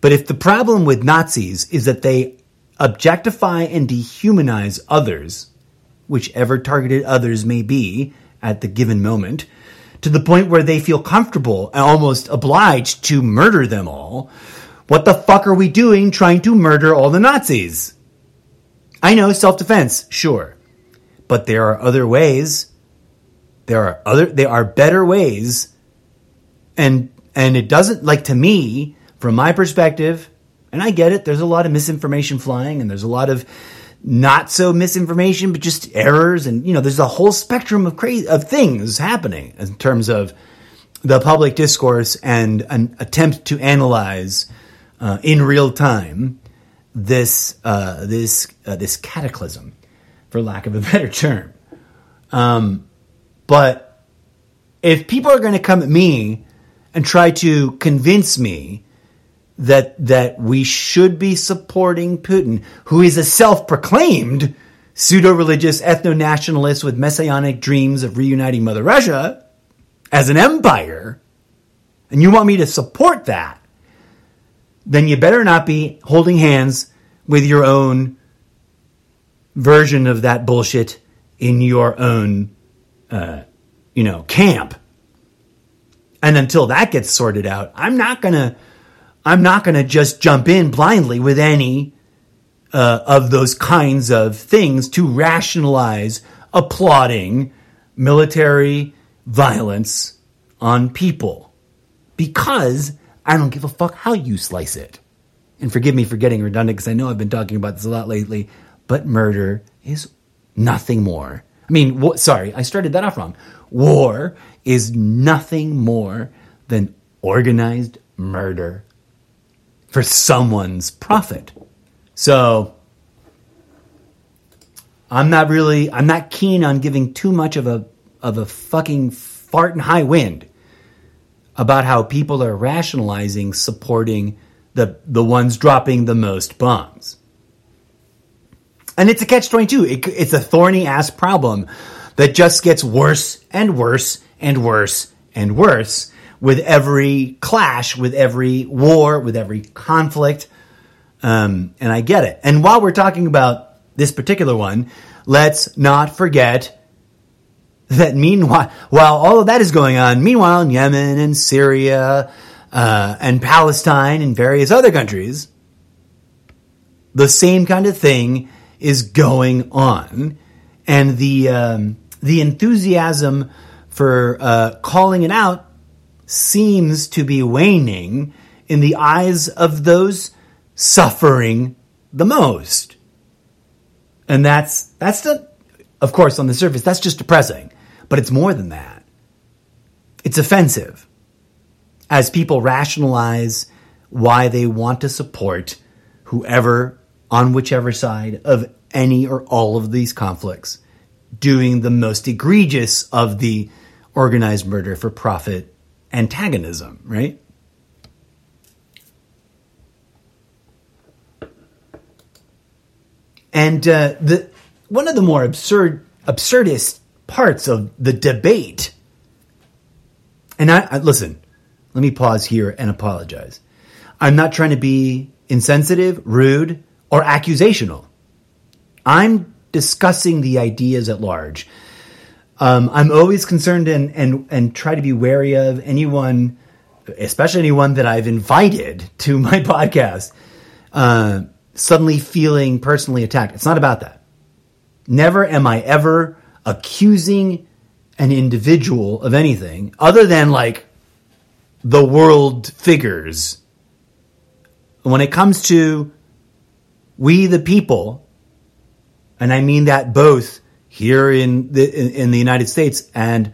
But if the problem with Nazis is that they objectify and dehumanize others, whichever targeted others may be at the given moment, to the point where they feel comfortable and almost obliged to murder them all, what the fuck are we doing trying to murder all the Nazis? I know self defense, sure. But there are other ways. There are other there are better ways. And and it doesn't like to me, from my perspective, and I get it, there's a lot of misinformation flying and there's a lot of not so misinformation, but just errors. And, you know, there's a whole spectrum of crazy, of things happening in terms of the public discourse and an attempt to analyze uh, in real time this, uh, this, uh, this cataclysm, for lack of a *laughs* better term. Um, but if people are going to come at me and try to convince me that that we should be supporting Putin, who is a self-proclaimed pseudo-religious ethno-nationalist with messianic dreams of reuniting Mother Russia as an empire, and you want me to support that, then you better not be holding hands with your own version of that bullshit in your own, uh, you know, camp. And until that gets sorted out, I'm not gonna I'm not going to just jump in blindly with any uh, of those kinds of things to rationalize applauding military violence on people because I don't give a fuck how you slice it. And forgive me for getting redundant because I know I've been talking about this a lot lately, but murder is nothing more. I mean, wh- sorry, I started that off wrong. War is nothing more than organized murder for someone's profit. So I'm not really I'm not keen on giving too much of a of a fucking fart and high wind about how people are rationalizing supporting the the ones dropping the most bombs. And it's a catch 22. It, it's a thorny ass problem that just gets worse and worse and worse and worse with every clash, with every war, with every conflict. Um, and I get it. And while we're talking about this particular one, let's not forget that meanwhile, while all of that is going on, meanwhile in Yemen and Syria uh, and Palestine and various other countries, the same kind of thing is going on, and the um, the enthusiasm for uh, calling it out seems to be waning in the eyes of those suffering the most. And that's that's the of course on the surface that's just depressing, but it's more than that. It's offensive. As people rationalize why they want to support whoever on whichever side of any or all of these conflicts doing the most egregious of the organized murder for profit antagonism, right? And uh, the one of the more absurd, absurdist parts of the debate, and I, I listen. Let me pause here and apologize. I'm not trying to be insensitive, rude, or accusational. I'm discussing the ideas at large um, I'm always concerned and, and, and try to be wary of anyone, especially anyone that I've invited to *laughs* my podcast, uh, suddenly feeling personally attacked. It's not about that. Never am I ever accusing an individual of anything other than like the world figures. When it comes to we the people, and I mean that both here in the in, in the United States and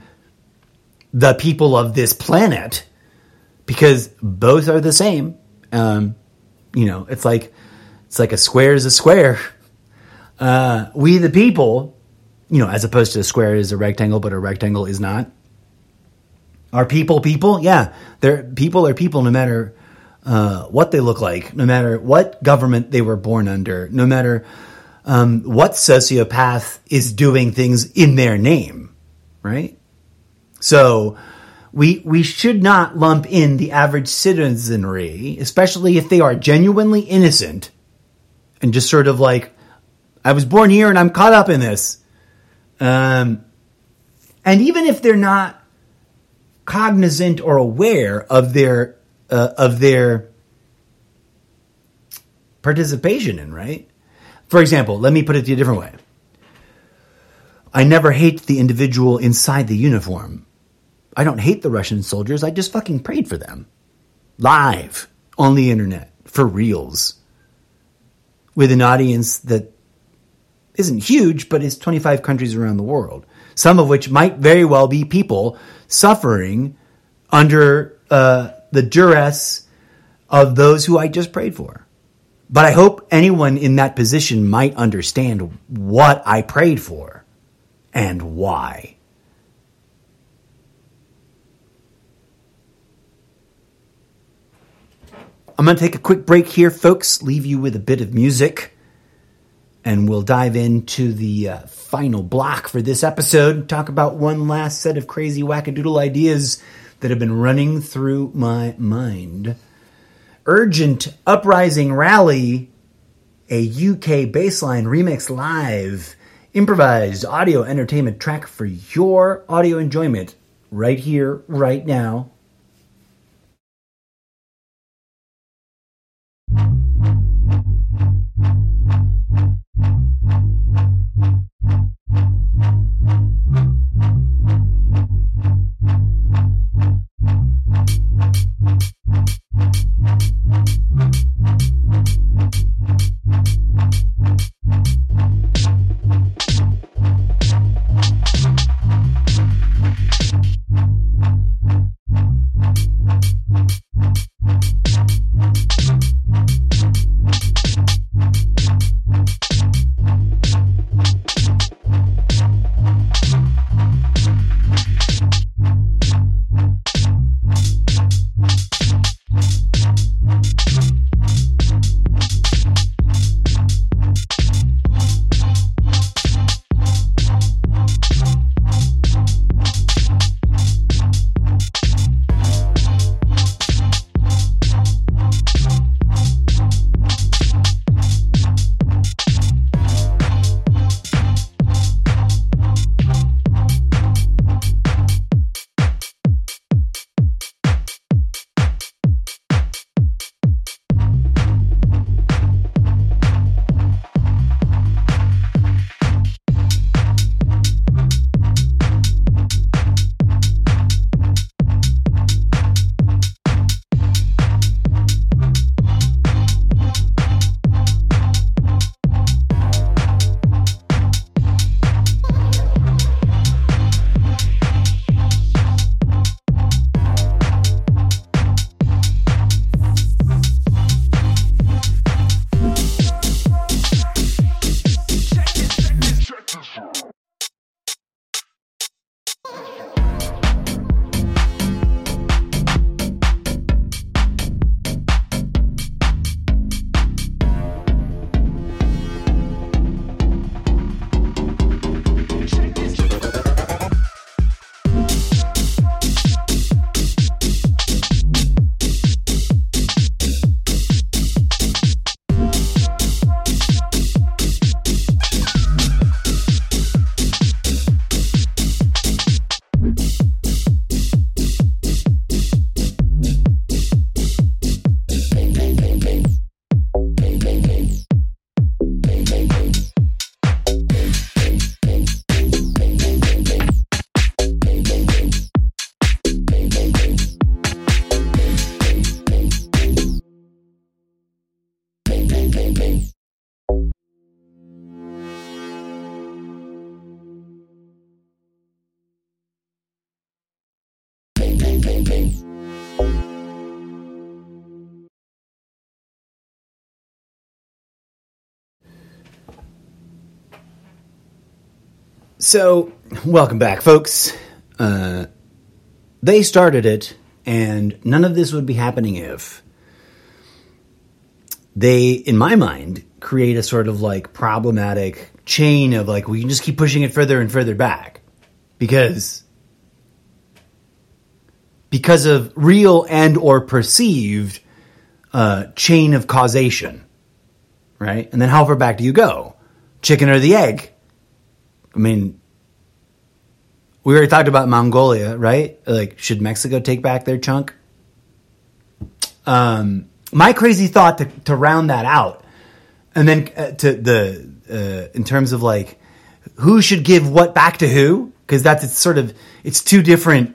the people of this planet because both are the same. Um, you know, it's like it's like a square is a square. Uh, we the people, you know, as opposed to a square is a rectangle, but a rectangle is not. Are people people? Yeah, they're people are people no matter uh, what they look like, no matter what government they were born under, no matter um, what sociopath is doing things in their name, right? So we we should not lump in the average citizenry, especially if they are genuinely innocent, and just sort of like, I was born here and I'm caught up in this. Um, and even if they're not cognizant or aware of their uh, of their participation in, right? For example, let me put it a different way. I never hate the individual inside the uniform. I don't hate the Russian soldiers. I just fucking prayed for them. Live on the internet for reals with an audience that isn't huge, but is 25 countries around the world. Some of which might very well be people suffering under uh, the duress of those who I just prayed for. But I hope anyone in that position might understand what I prayed for and why. I'm going to take a quick break here, folks, leave you with a bit of music, and we'll dive into the uh, final block for this episode. Talk about one last set of crazy wackadoodle ideas that have been running through my mind. Urgent Uprising Rally, a UK baseline remix live, improvised audio entertainment track for your audio enjoyment right here, right now So, welcome back, folks. Uh, they started it, and none of this would be happening if they, in my mind, create a sort of like problematic chain of like, we can just keep pushing it further and further back. Because because of real and or perceived uh, chain of causation, right? And then how far back do you go? Chicken or the egg? I mean, we already talked about Mongolia, right? Like, should Mexico take back their chunk? Um, my crazy thought to, to round that out, and then uh, to the uh, in terms of like who should give what back to who, because that's it's sort of it's two different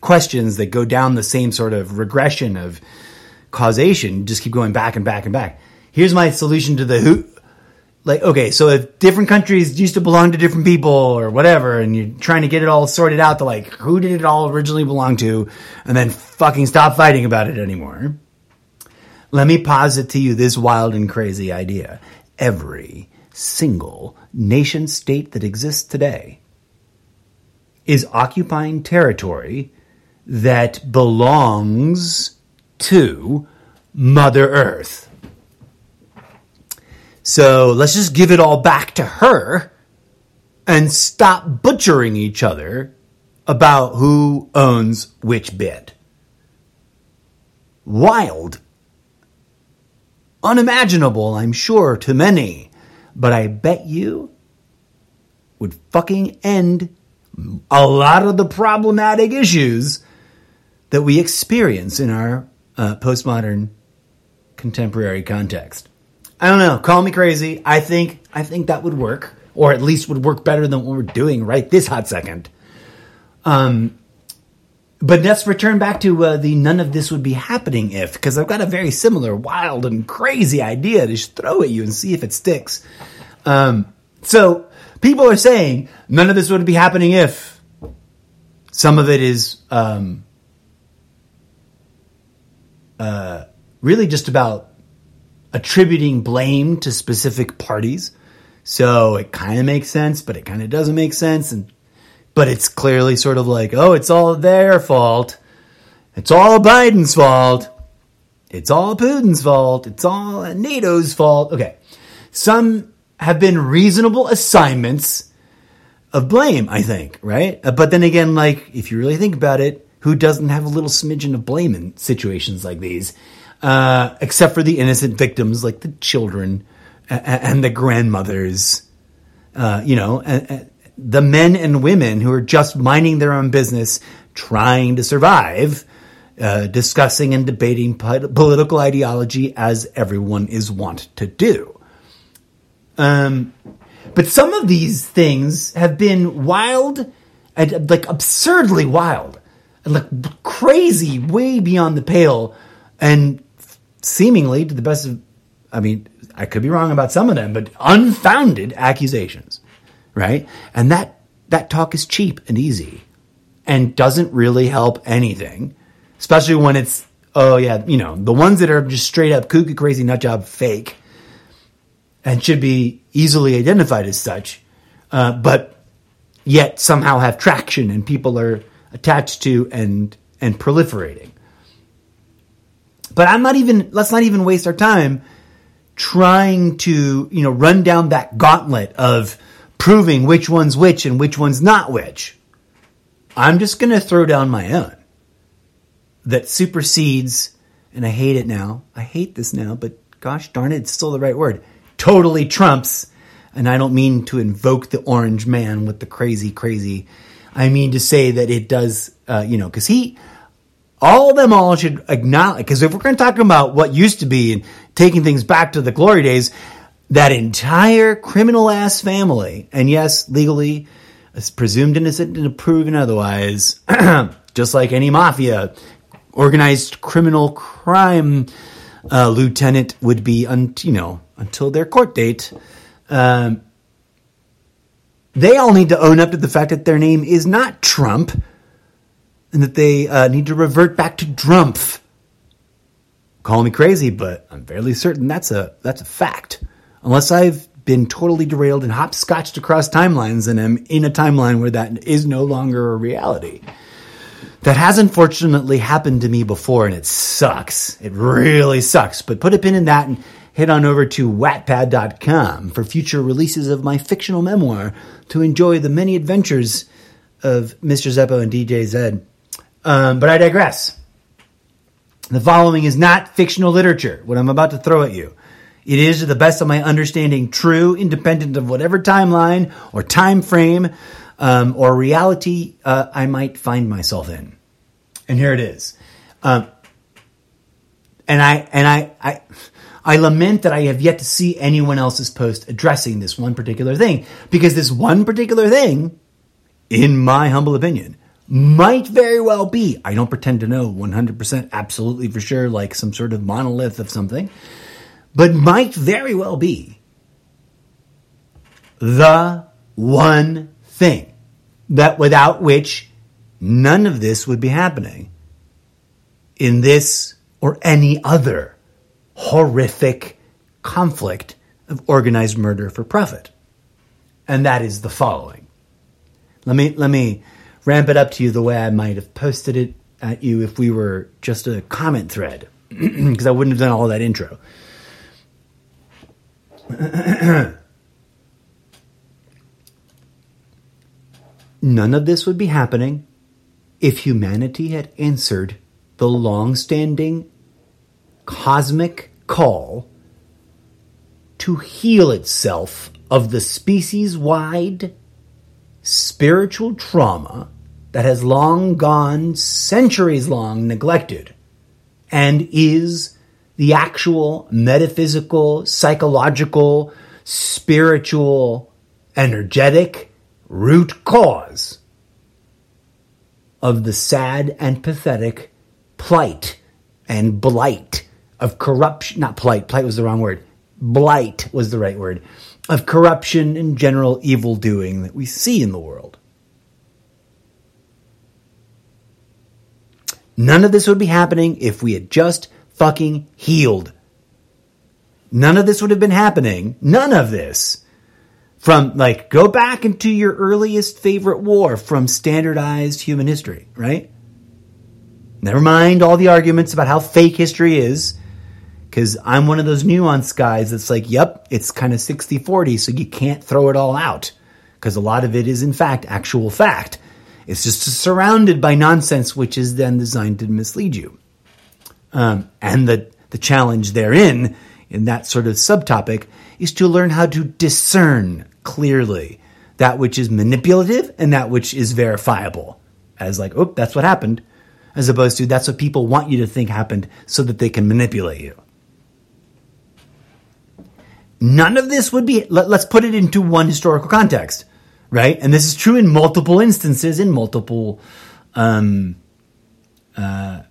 questions that go down the same sort of regression of causation. Just keep going back and back and back. Here's my solution to the who like okay so if different countries used to belong to different people or whatever and you're trying to get it all sorted out to like who did it all originally belong to? And then fucking stop fighting about it anymore. Let me posit to you this wild and crazy idea. Every single nation state that exists today is occupying territory that belongs to mother earth so let's just give it all back to her and stop butchering each other about who owns which bit. Wild. Unimaginable, I'm sure, to many, but I bet you would fucking end a lot of the problematic issues that we experience in our uh, postmodern contemporary context. I don't know. Call me crazy. I think I think that would work, or at least would work better than what we're doing right this hot second. Um, but let's return back to uh, the none of this would be happening if, because I've got a very similar wild and crazy idea to just throw at you and see if it sticks. Um, so people are saying none of this would be happening if some of it is um, uh, really just about attributing blame to specific parties. So it kind of makes sense, but it kind of doesn't make sense. And but it's clearly sort of like, oh, it's all their fault. It's all Biden's fault. It's all Putin's fault. It's all NATO's fault. Okay. Some have been reasonable assignments of blame, I think, right? Uh, but then again, like, if you really think about it, who doesn't have a little smidgen of blame in situations like these? Uh, except for the innocent victims like the children and, and the grandmothers. Uh, you know, and, and the men and women who are just minding their own business, trying to survive, uh, discussing and debating political ideology as everyone is wont to do. Um, but some of these things have been wild and like absurdly wild and like crazy, way beyond the pale, and seemingly, to the best of, I mean, I could be wrong about some of them, but unfounded accusations, right? And that that talk is cheap and easy, and doesn't really help anything, especially when it's oh yeah, you know, the ones that are just straight up kooky, crazy, nut job, fake, and should be easily identified as such, uh, but yet somehow have traction and people are attached to and and proliferating. But I'm not even, let's not even waste our time trying to, you know, run down that gauntlet of proving which one's which and which one's not which. I'm just going to throw down my own that supersedes, and I hate it now. I hate this now, but gosh darn it, it's still the right word. Totally trumps, and I don't mean to invoke the orange man with the crazy, crazy. I mean to say that it does, uh, you know, because he, all of them all should acknowledge, because if we're going to talk about what used to be and taking things back to the glory days, that entire criminal ass family, and yes, legally is presumed innocent and proven otherwise, *clears throat* just like any mafia, organized criminal crime uh, lieutenant would be, un- you know, until their court date. Um, they all need to own up to the fact that their name is not Trump and that they uh, need to revert back to Drumpf. Call me crazy, but I'm fairly certain that's a that's a fact. Unless I've been totally derailed and hopscotched across timelines and am in a timeline where that is no longer a reality. That has unfortunately happened to me before and it sucks. It really sucks. But put a pin in that and head on over to wattpad.com for future releases of my fictional memoir to enjoy the many adventures of Mr. Zeppo and DJ Zed. Um, but I digress. The following is not fictional literature, what I'm about to throw at you. It is, to the best of my understanding, true, independent of whatever timeline or time frame um, or reality uh, I might find myself in. And here it is. Um, and I and I, I I lament that I have yet to see anyone else's post addressing this one particular thing because this one particular thing, in my humble opinion, might very well be. I don't pretend to know 100% absolutely for sure, like some sort of monolith of something but might very well be the one thing that without which none of this would be happening in this or any other horrific conflict of organized murder for profit. And that is the following. Let me let me ramp it up to you the way I might have posted it at you if we were just a comment thread *clears throat* because I wouldn't have done all that intro. *clears throat* None of this would be happening if humanity had answered the long standing cosmic call to heal itself of the species wide spiritual trauma that has long gone, centuries long, neglected and is the actual metaphysical, psychological, spiritual, energetic root cause of the sad and pathetic plight and blight of corruption. Not plight, plight was the wrong word. Blight was the right word. Of corruption and general evil doing that we see in the world. None of this would be happening if we had just fucking healed. None of this would have been happening. None of this. From like, go back into your earliest favorite war from standardized human history, right? Never mind all the arguments about how fake history is, because I'm one of those nuanced guys that's like, yep, it's kind of 60 40, so you can't throw it all out, because a lot of it is, in fact, actual fact. It's just surrounded by nonsense, which is then designed to mislead you. Um, and the, the challenge therein, in that sort of subtopic, is to learn how to discern clearly that which is manipulative and that which is verifiable. As like, oh, that's what happened, as opposed to that's what people want you to think happened so that they can manipulate you. None of this would be, let, us put it into one historical context, right? And this is true in multiple instances, in multiple um, uh,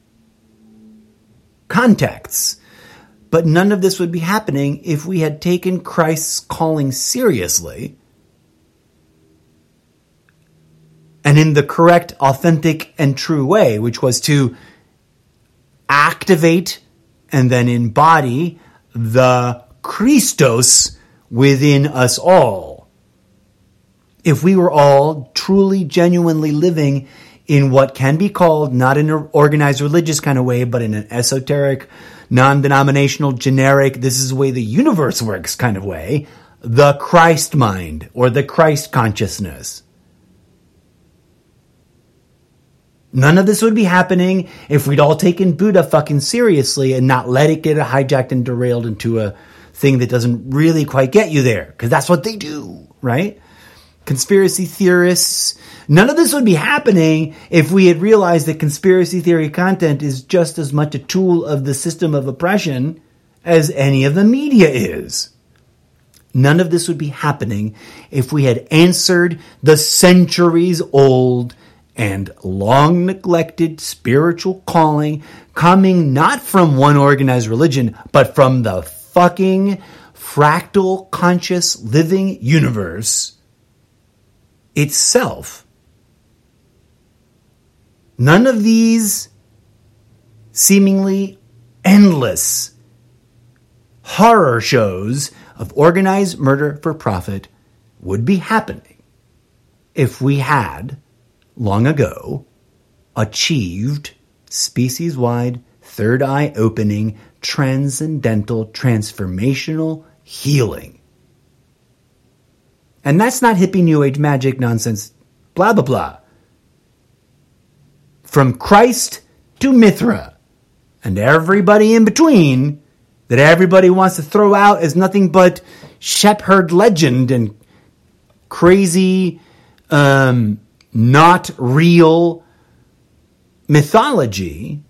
contexts. But none of this would be happening if we had taken Christ's calling seriously and in the correct, authentic, and true way, which was to activate and then embody the Christos within us all. If we were all truly, genuinely living in what can be called, not in an organized religious kind of way, but in an esoteric, non denominational, generic, this is the way the universe works kind of way, the Christ mind or the Christ consciousness. None of this would be happening if we'd all taken Buddha fucking seriously and not let it get hijacked and derailed into a thing that doesn't really quite get you there. Because that's what they do, right? Conspiracy theorists, None of this would be happening if we had realized that conspiracy theory content is just as much a tool of the system of oppression as any of the media is. None of this would be happening if we had answered the centuries old and long neglected spiritual calling coming not from one organized religion, but from the fucking fractal conscious living universe itself. None of these seemingly endless horror shows of organized murder for profit would be happening if we had, long ago, achieved species wide, third eye opening, transcendental, transformational healing. And that's not hippie new age magic nonsense, blah, blah, blah. From Christ to Mithra and everybody in between that everybody wants to throw out as nothing but shepherd legend and crazy, um, not real mythology.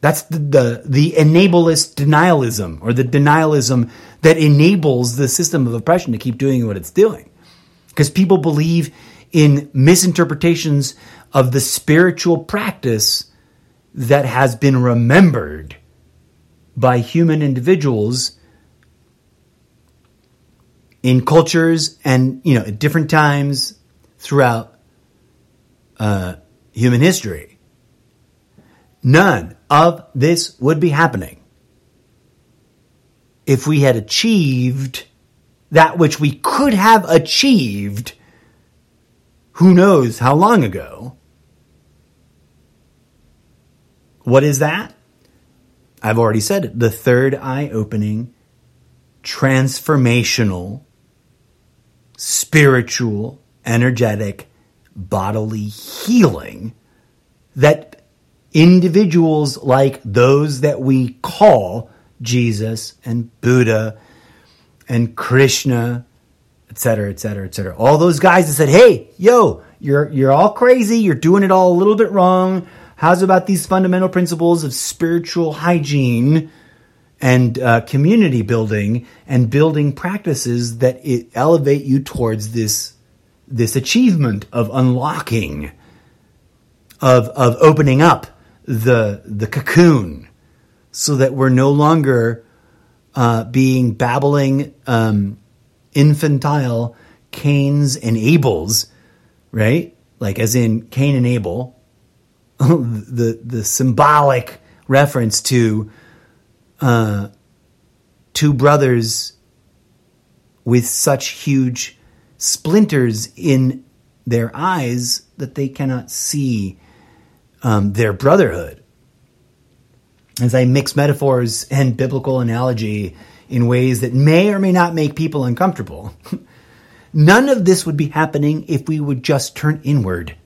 That's the, the, the enablist denialism or the denialism that enables the system of oppression to keep doing what it's doing. Because people believe in misinterpretations of the spiritual practice that has been remembered by human individuals in cultures and you know at different times throughout uh, human history. None of this would be happening if we had achieved that which we could have achieved who knows how long ago. What is that? I've already said it. The third eye opening, transformational, spiritual, energetic, bodily healing that individuals like those that we call Jesus and Buddha and Krishna, etc., etc., etc. All those guys that said, "Hey, yo, you're you're all crazy. You're doing it all a little bit wrong. How's about these fundamental principles of spiritual hygiene and uh, community building and building practices that elevate you towards this this achievement of unlocking, of of opening up the the cocoon, so that we're no longer uh, being babbling um, infantile Cain's and Abel's, right? Like as in Cain and Abel, *laughs* the the symbolic reference to uh, two brothers with such huge splinters in their eyes that they cannot see um, their brotherhood. As I mix metaphors and biblical analogy in ways that may or may not make people uncomfortable, *laughs* none of this would be happening if we would just turn inward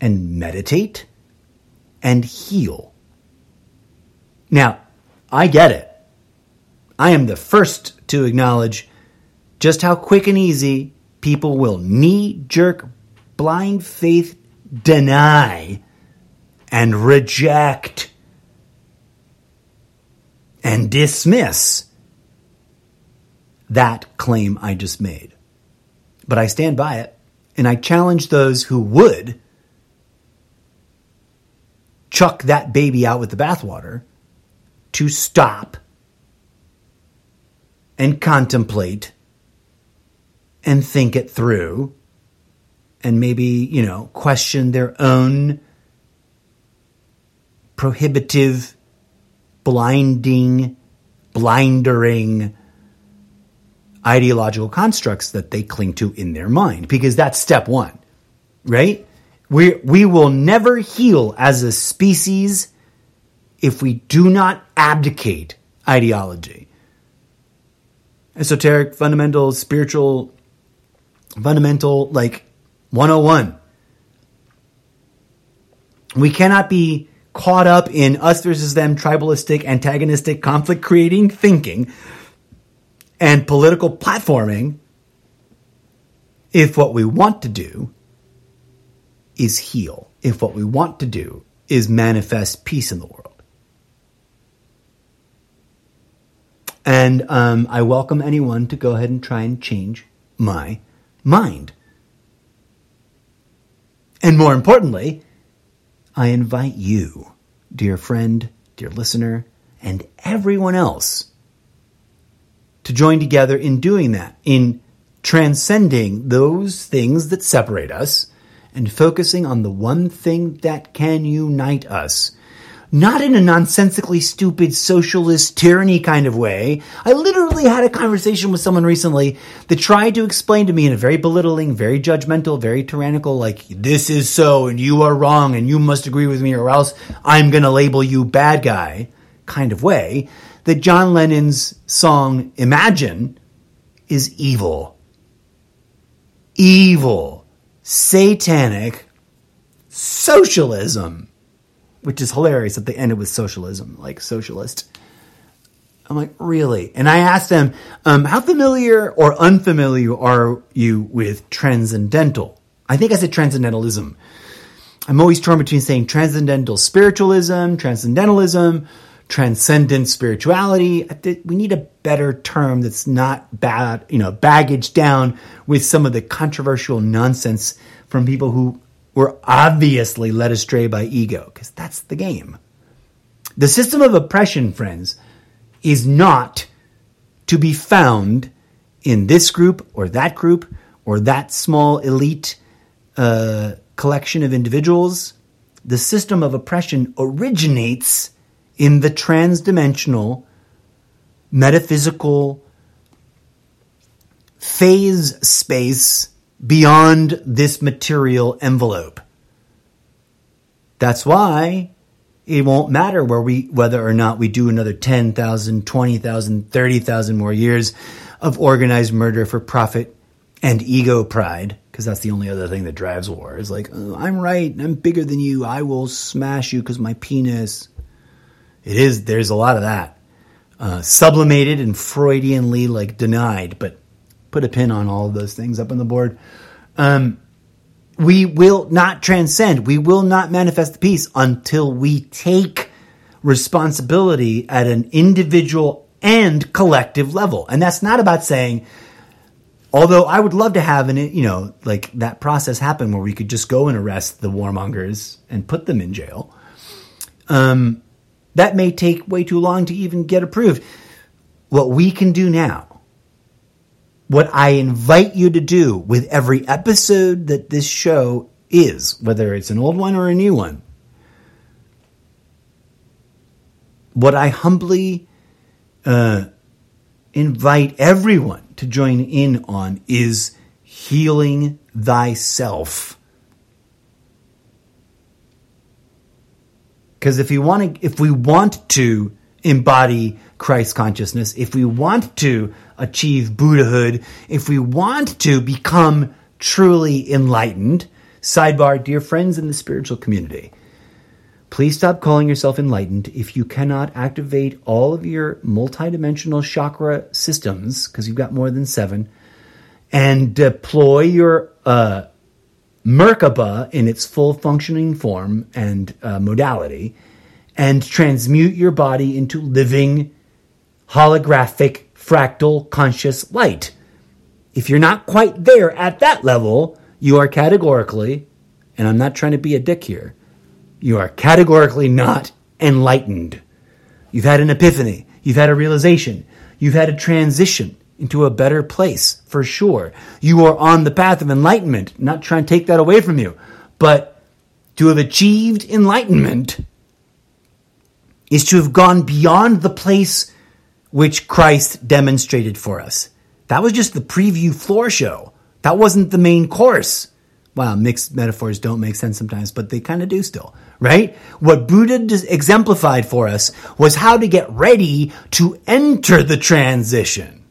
and meditate and heal. Now, I get it. I am the first to acknowledge just how quick and easy people will knee jerk, blind faith deny and reject and dismiss that claim I just made. But I stand by it, and I challenge those who would chuck that baby out with the bathwater to stop and contemplate and think it through and maybe, you know, question their own prohibitive, blinding, blindering ideological constructs that they cling to in their mind because that's step 1. Right? We, we will never heal as a species if we do not abdicate ideology. Esoteric, fundamental, spiritual, fundamental, like 101. We cannot be caught up in us versus them, tribalistic, antagonistic, conflict creating thinking and political platforming if what we want to do is heal, if what we want to do is manifest peace in the world. And um, I welcome anyone to go ahead and try and change my mind. And more importantly, I invite you, dear friend, dear listener, and everyone else to join together in doing that, in transcending those things that separate us and focusing on the one thing that can unite us. Not in a nonsensically stupid socialist tyranny kind of way. I literally had a conversation with someone recently that tried to explain to me in a very belittling, very judgmental, very tyrannical, like, this is so and you are wrong and you must agree with me or else I'm going to label you bad guy kind of way that John Lennon's song Imagine is evil. Evil. Satanic. Socialism which is hilarious that they ended with socialism, like socialist. I'm like, really? And I asked them, um, how familiar or unfamiliar are you with transcendental? I think I said transcendentalism. I'm always torn between saying transcendental spiritualism, transcendentalism, transcendent spirituality. We need a better term that's not bad, you know, baggage down with some of the controversial nonsense from people who were obviously led astray by ego, because that's the game. The system of oppression, friends, is not to be found in this group or that group or that small elite uh, collection of individuals. The system of oppression originates in the transdimensional, metaphysical phase space beyond this material envelope. That's why it won't matter where we whether or not we do another 10,000, 20,000, 30,000 more years of organized murder for profit and ego pride because that's the only other thing that drives war is like oh, I'm right, I'm bigger than you, I will smash you cuz my penis. It is there's a lot of that. Uh, sublimated and Freudianly like denied, but put a pin on all of those things up on the board. Um, we will not transcend. We will not manifest the peace until we take responsibility at an individual and collective level. And that's not about saying, although I would love to have an, you know, like that process happen where we could just go and arrest the warmongers and put them in jail. Um, that may take way too long to even get approved. What we can do now what I invite you to do with every episode that this show is, whether it's an old one or a new one, what I humbly uh, invite everyone to join in on is healing thyself. Because if you want to, if we want to embody Christ consciousness, if we want to achieve Buddhahood, if we want to become truly enlightened, sidebar, dear friends in the spiritual community, please stop calling yourself enlightened if you cannot activate all of your multidimensional chakra systems, because you've got more than seven, and deploy your uh, Merkaba in its full functioning form and uh, modality, and transmute your body into living holographic fractal conscious light. If you're not quite there at that level, you are categorically, and I'm not trying to be a dick here, you are categorically not enlightened. You've had an epiphany, you've had a realization, you've had a transition into a better place for sure. You are on the path of enlightenment, not trying to take that away from you, but to have achieved enlightenment is to have gone beyond the place which Christ demonstrated for us. That was just the preview floor show. That wasn't the main course. Wow, mixed metaphors don't make sense sometimes, but they kind of do still, right? What Buddha exemplified for us was how to get ready to enter the transition.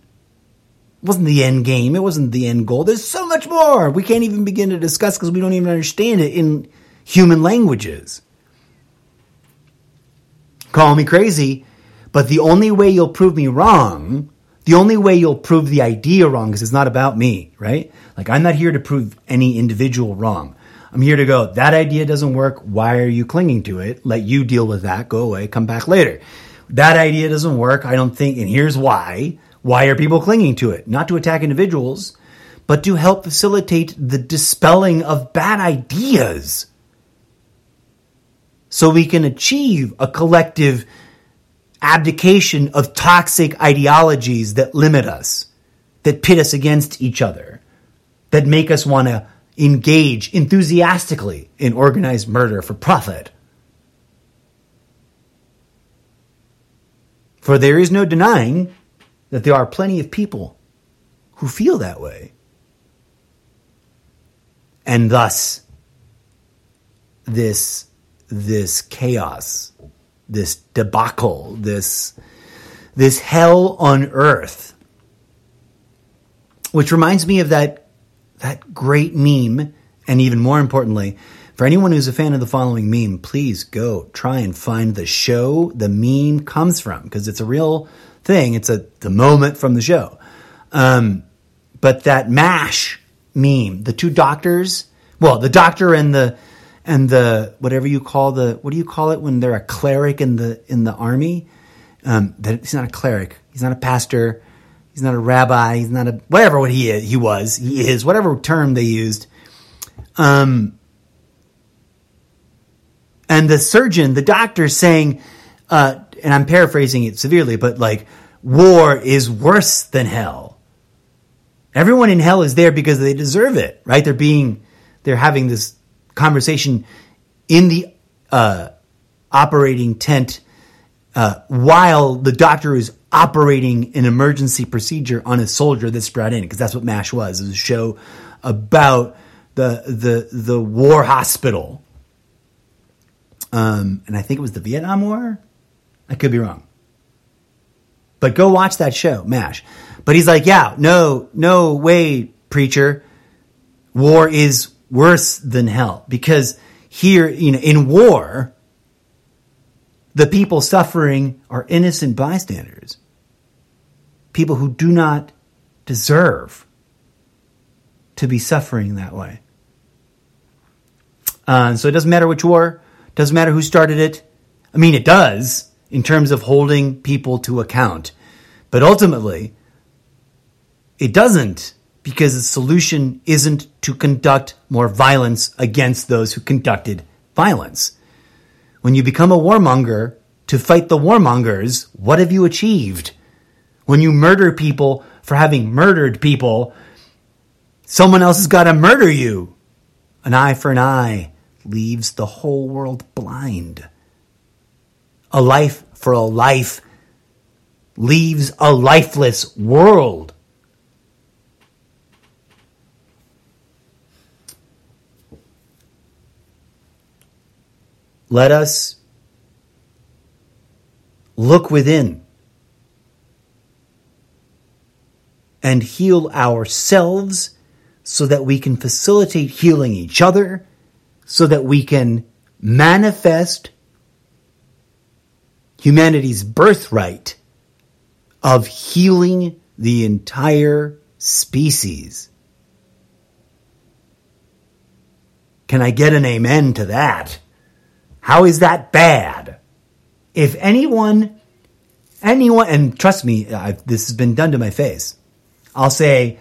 It wasn't the end game. It wasn't the end goal. There's so much more we can't even begin to discuss because we don't even understand it in human languages. Call me crazy, but the only way you'll prove me wrong, the only way you'll prove the idea wrong, because it's not about me, right? Like, I'm not here to prove any individual wrong. I'm here to go, that idea doesn't work. Why are you clinging to it? Let you deal with that. Go away. Come back later. That idea doesn't work. I don't think, and here's why. Why are people clinging to it? Not to attack individuals, but to help facilitate the dispelling of bad ideas. So we can achieve a collective abdication of toxic ideologies that limit us, that pit us against each other, that make us want to engage enthusiastically in organized murder for profit. For there is no denying that there are plenty of people who feel that way. And thus, this, this chaos, this debacle, this, this hell on earth, which reminds me of that, that great meme, and even more importantly, for anyone who's a fan of the following meme, please go try and find the show the meme comes from because it's a real thing. It's a the moment from the show. Um, but that mash meme, the two doctors, well, the doctor and the and the whatever you call the what do you call it when they're a cleric in the in the army? Um, that he's not a cleric. He's not a pastor. He's not a rabbi. He's not a whatever what he is, he was. He is whatever term they used. Um, and the surgeon, the doctor saying, uh, and I'm paraphrasing it severely, but like, war is worse than hell. Everyone in hell is there because they deserve it, right? They're being, they're having this conversation in the uh, operating tent uh, while the doctor is operating an emergency procedure on a soldier that's brought in, because that's what MASH was. It was a show about the the the war hospital um, and I think it was the Vietnam War. I could be wrong. But go watch that show, MASH. But he's like, yeah, no, no way, preacher. War is worse than hell. Because here, you know, in war, the people suffering are innocent bystanders. People who do not deserve to be suffering that way. Uh, so it doesn't matter which war, doesn't matter who started it. I mean, it does in terms of holding people to account. But ultimately, it doesn't because the solution isn't to conduct more violence against those who conducted violence. When you become a warmonger to fight the warmongers, what have you achieved? When you murder people for having murdered people, someone else has got to murder you. An eye for an eye leaves the whole world blind. A life for a life leaves a lifeless world. Let us look within and heal ourselves so that we can facilitate healing each other so that we can manifest humanity's birthright of healing the entire species. Can I get an amen to that? How is that bad? If anyone, anyone, and trust me, I've, this has been done to my face. I'll say,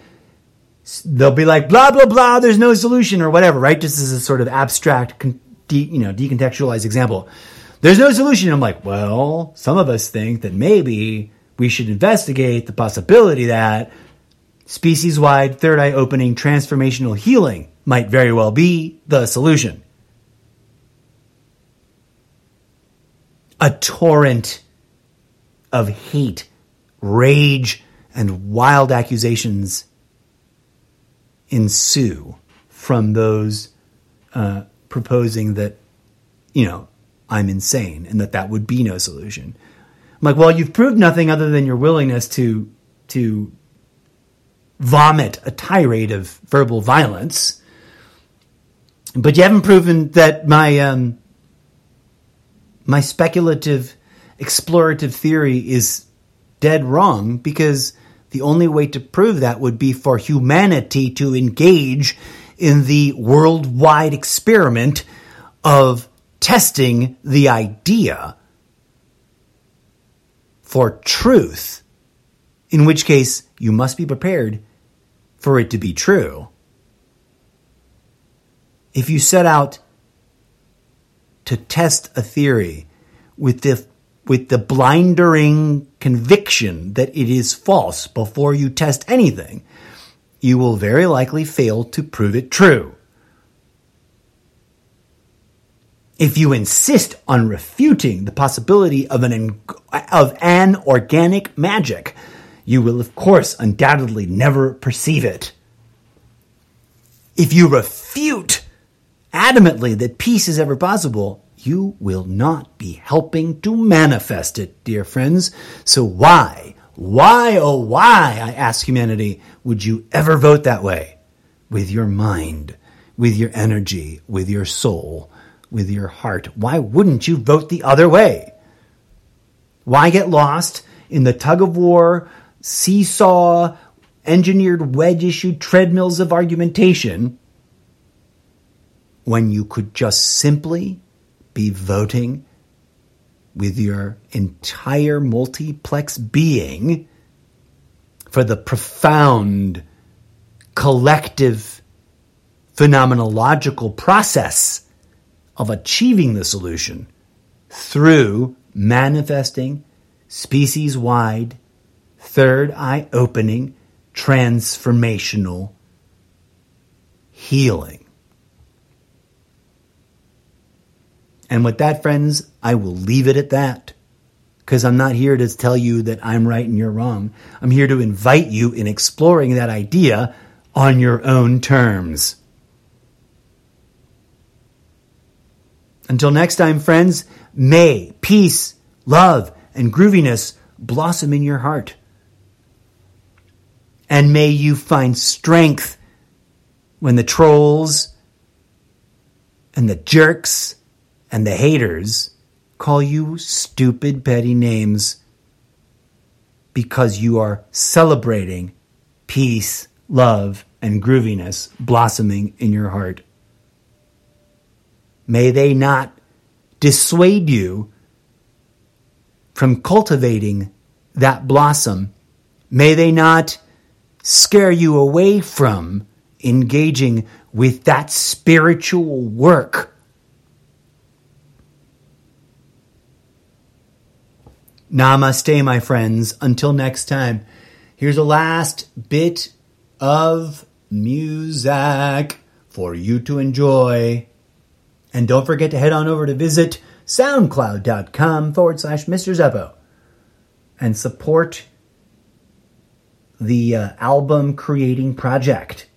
they'll be like blah blah blah there's no solution or whatever right just as a sort of abstract de, you know decontextualized example there's no solution i'm like well some of us think that maybe we should investigate the possibility that species wide third eye opening transformational healing might very well be the solution a torrent of hate rage and wild accusations ensue from those uh, proposing that, you know, I'm insane and that that would be no solution. I'm like, well, you've proved nothing other than your willingness to to vomit a tirade of verbal violence, but you haven't proven that my um, my speculative, explorative theory is dead wrong because the only way to prove that would be for humanity to engage in the worldwide experiment of testing the idea for truth, in which case you must be prepared for it to be true. If you set out to test a theory with the with the blindering conviction that it is false before you test anything, you will very likely fail to prove it true. If you insist on refuting the possibility of an, of an organic magic, you will, of course, undoubtedly never perceive it. If you refute adamantly that peace is ever possible, you will not be helping to manifest it, dear friends. So why, why, oh why, I ask humanity, would you ever vote that way? With your mind, with your energy, with your soul, with your heart. Why wouldn't you vote the other way? Why get lost in the tug of war, seesaw, engineered wedge issued treadmills of argumentation when you could just simply be voting with your entire multiplex being for the profound collective phenomenological process of achieving the solution through manifesting species wide, third eye opening, transformational healing. And with that, friends, I will leave it at that. Because I'm not here to tell you that I'm right and you're wrong. I'm here to invite you in exploring that idea on your own terms. Until next time, friends, may peace, love, and grooviness blossom in your heart. And may you find strength when the trolls and the jerks and the haters call you stupid, petty names because you are celebrating peace, love, and grooviness blossoming in your heart. May they not dissuade you from cultivating that blossom. May they not scare you away from engaging with that spiritual work. Namaste, my friends. Until next time, here's a last bit of music for you to enjoy. And don't forget to head on over to visit soundcloud.com forward slash Mr. Zeppo and support the uh, album creating project.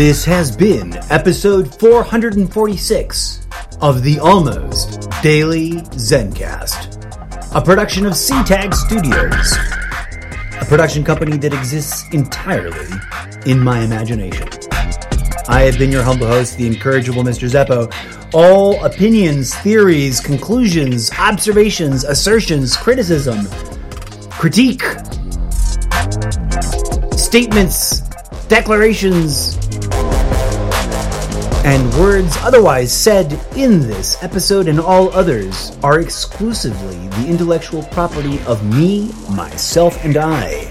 This has been episode 446 of the Almost Daily Zencast, a production of SeaTag Studios, a production company that exists entirely in my imagination. I have been your humble host, the incorrigible Mr. Zeppo. All opinions, theories, conclusions, observations, assertions, criticism, critique, statements, declarations, and words otherwise said in this episode and all others are exclusively the intellectual property of me, myself, and I.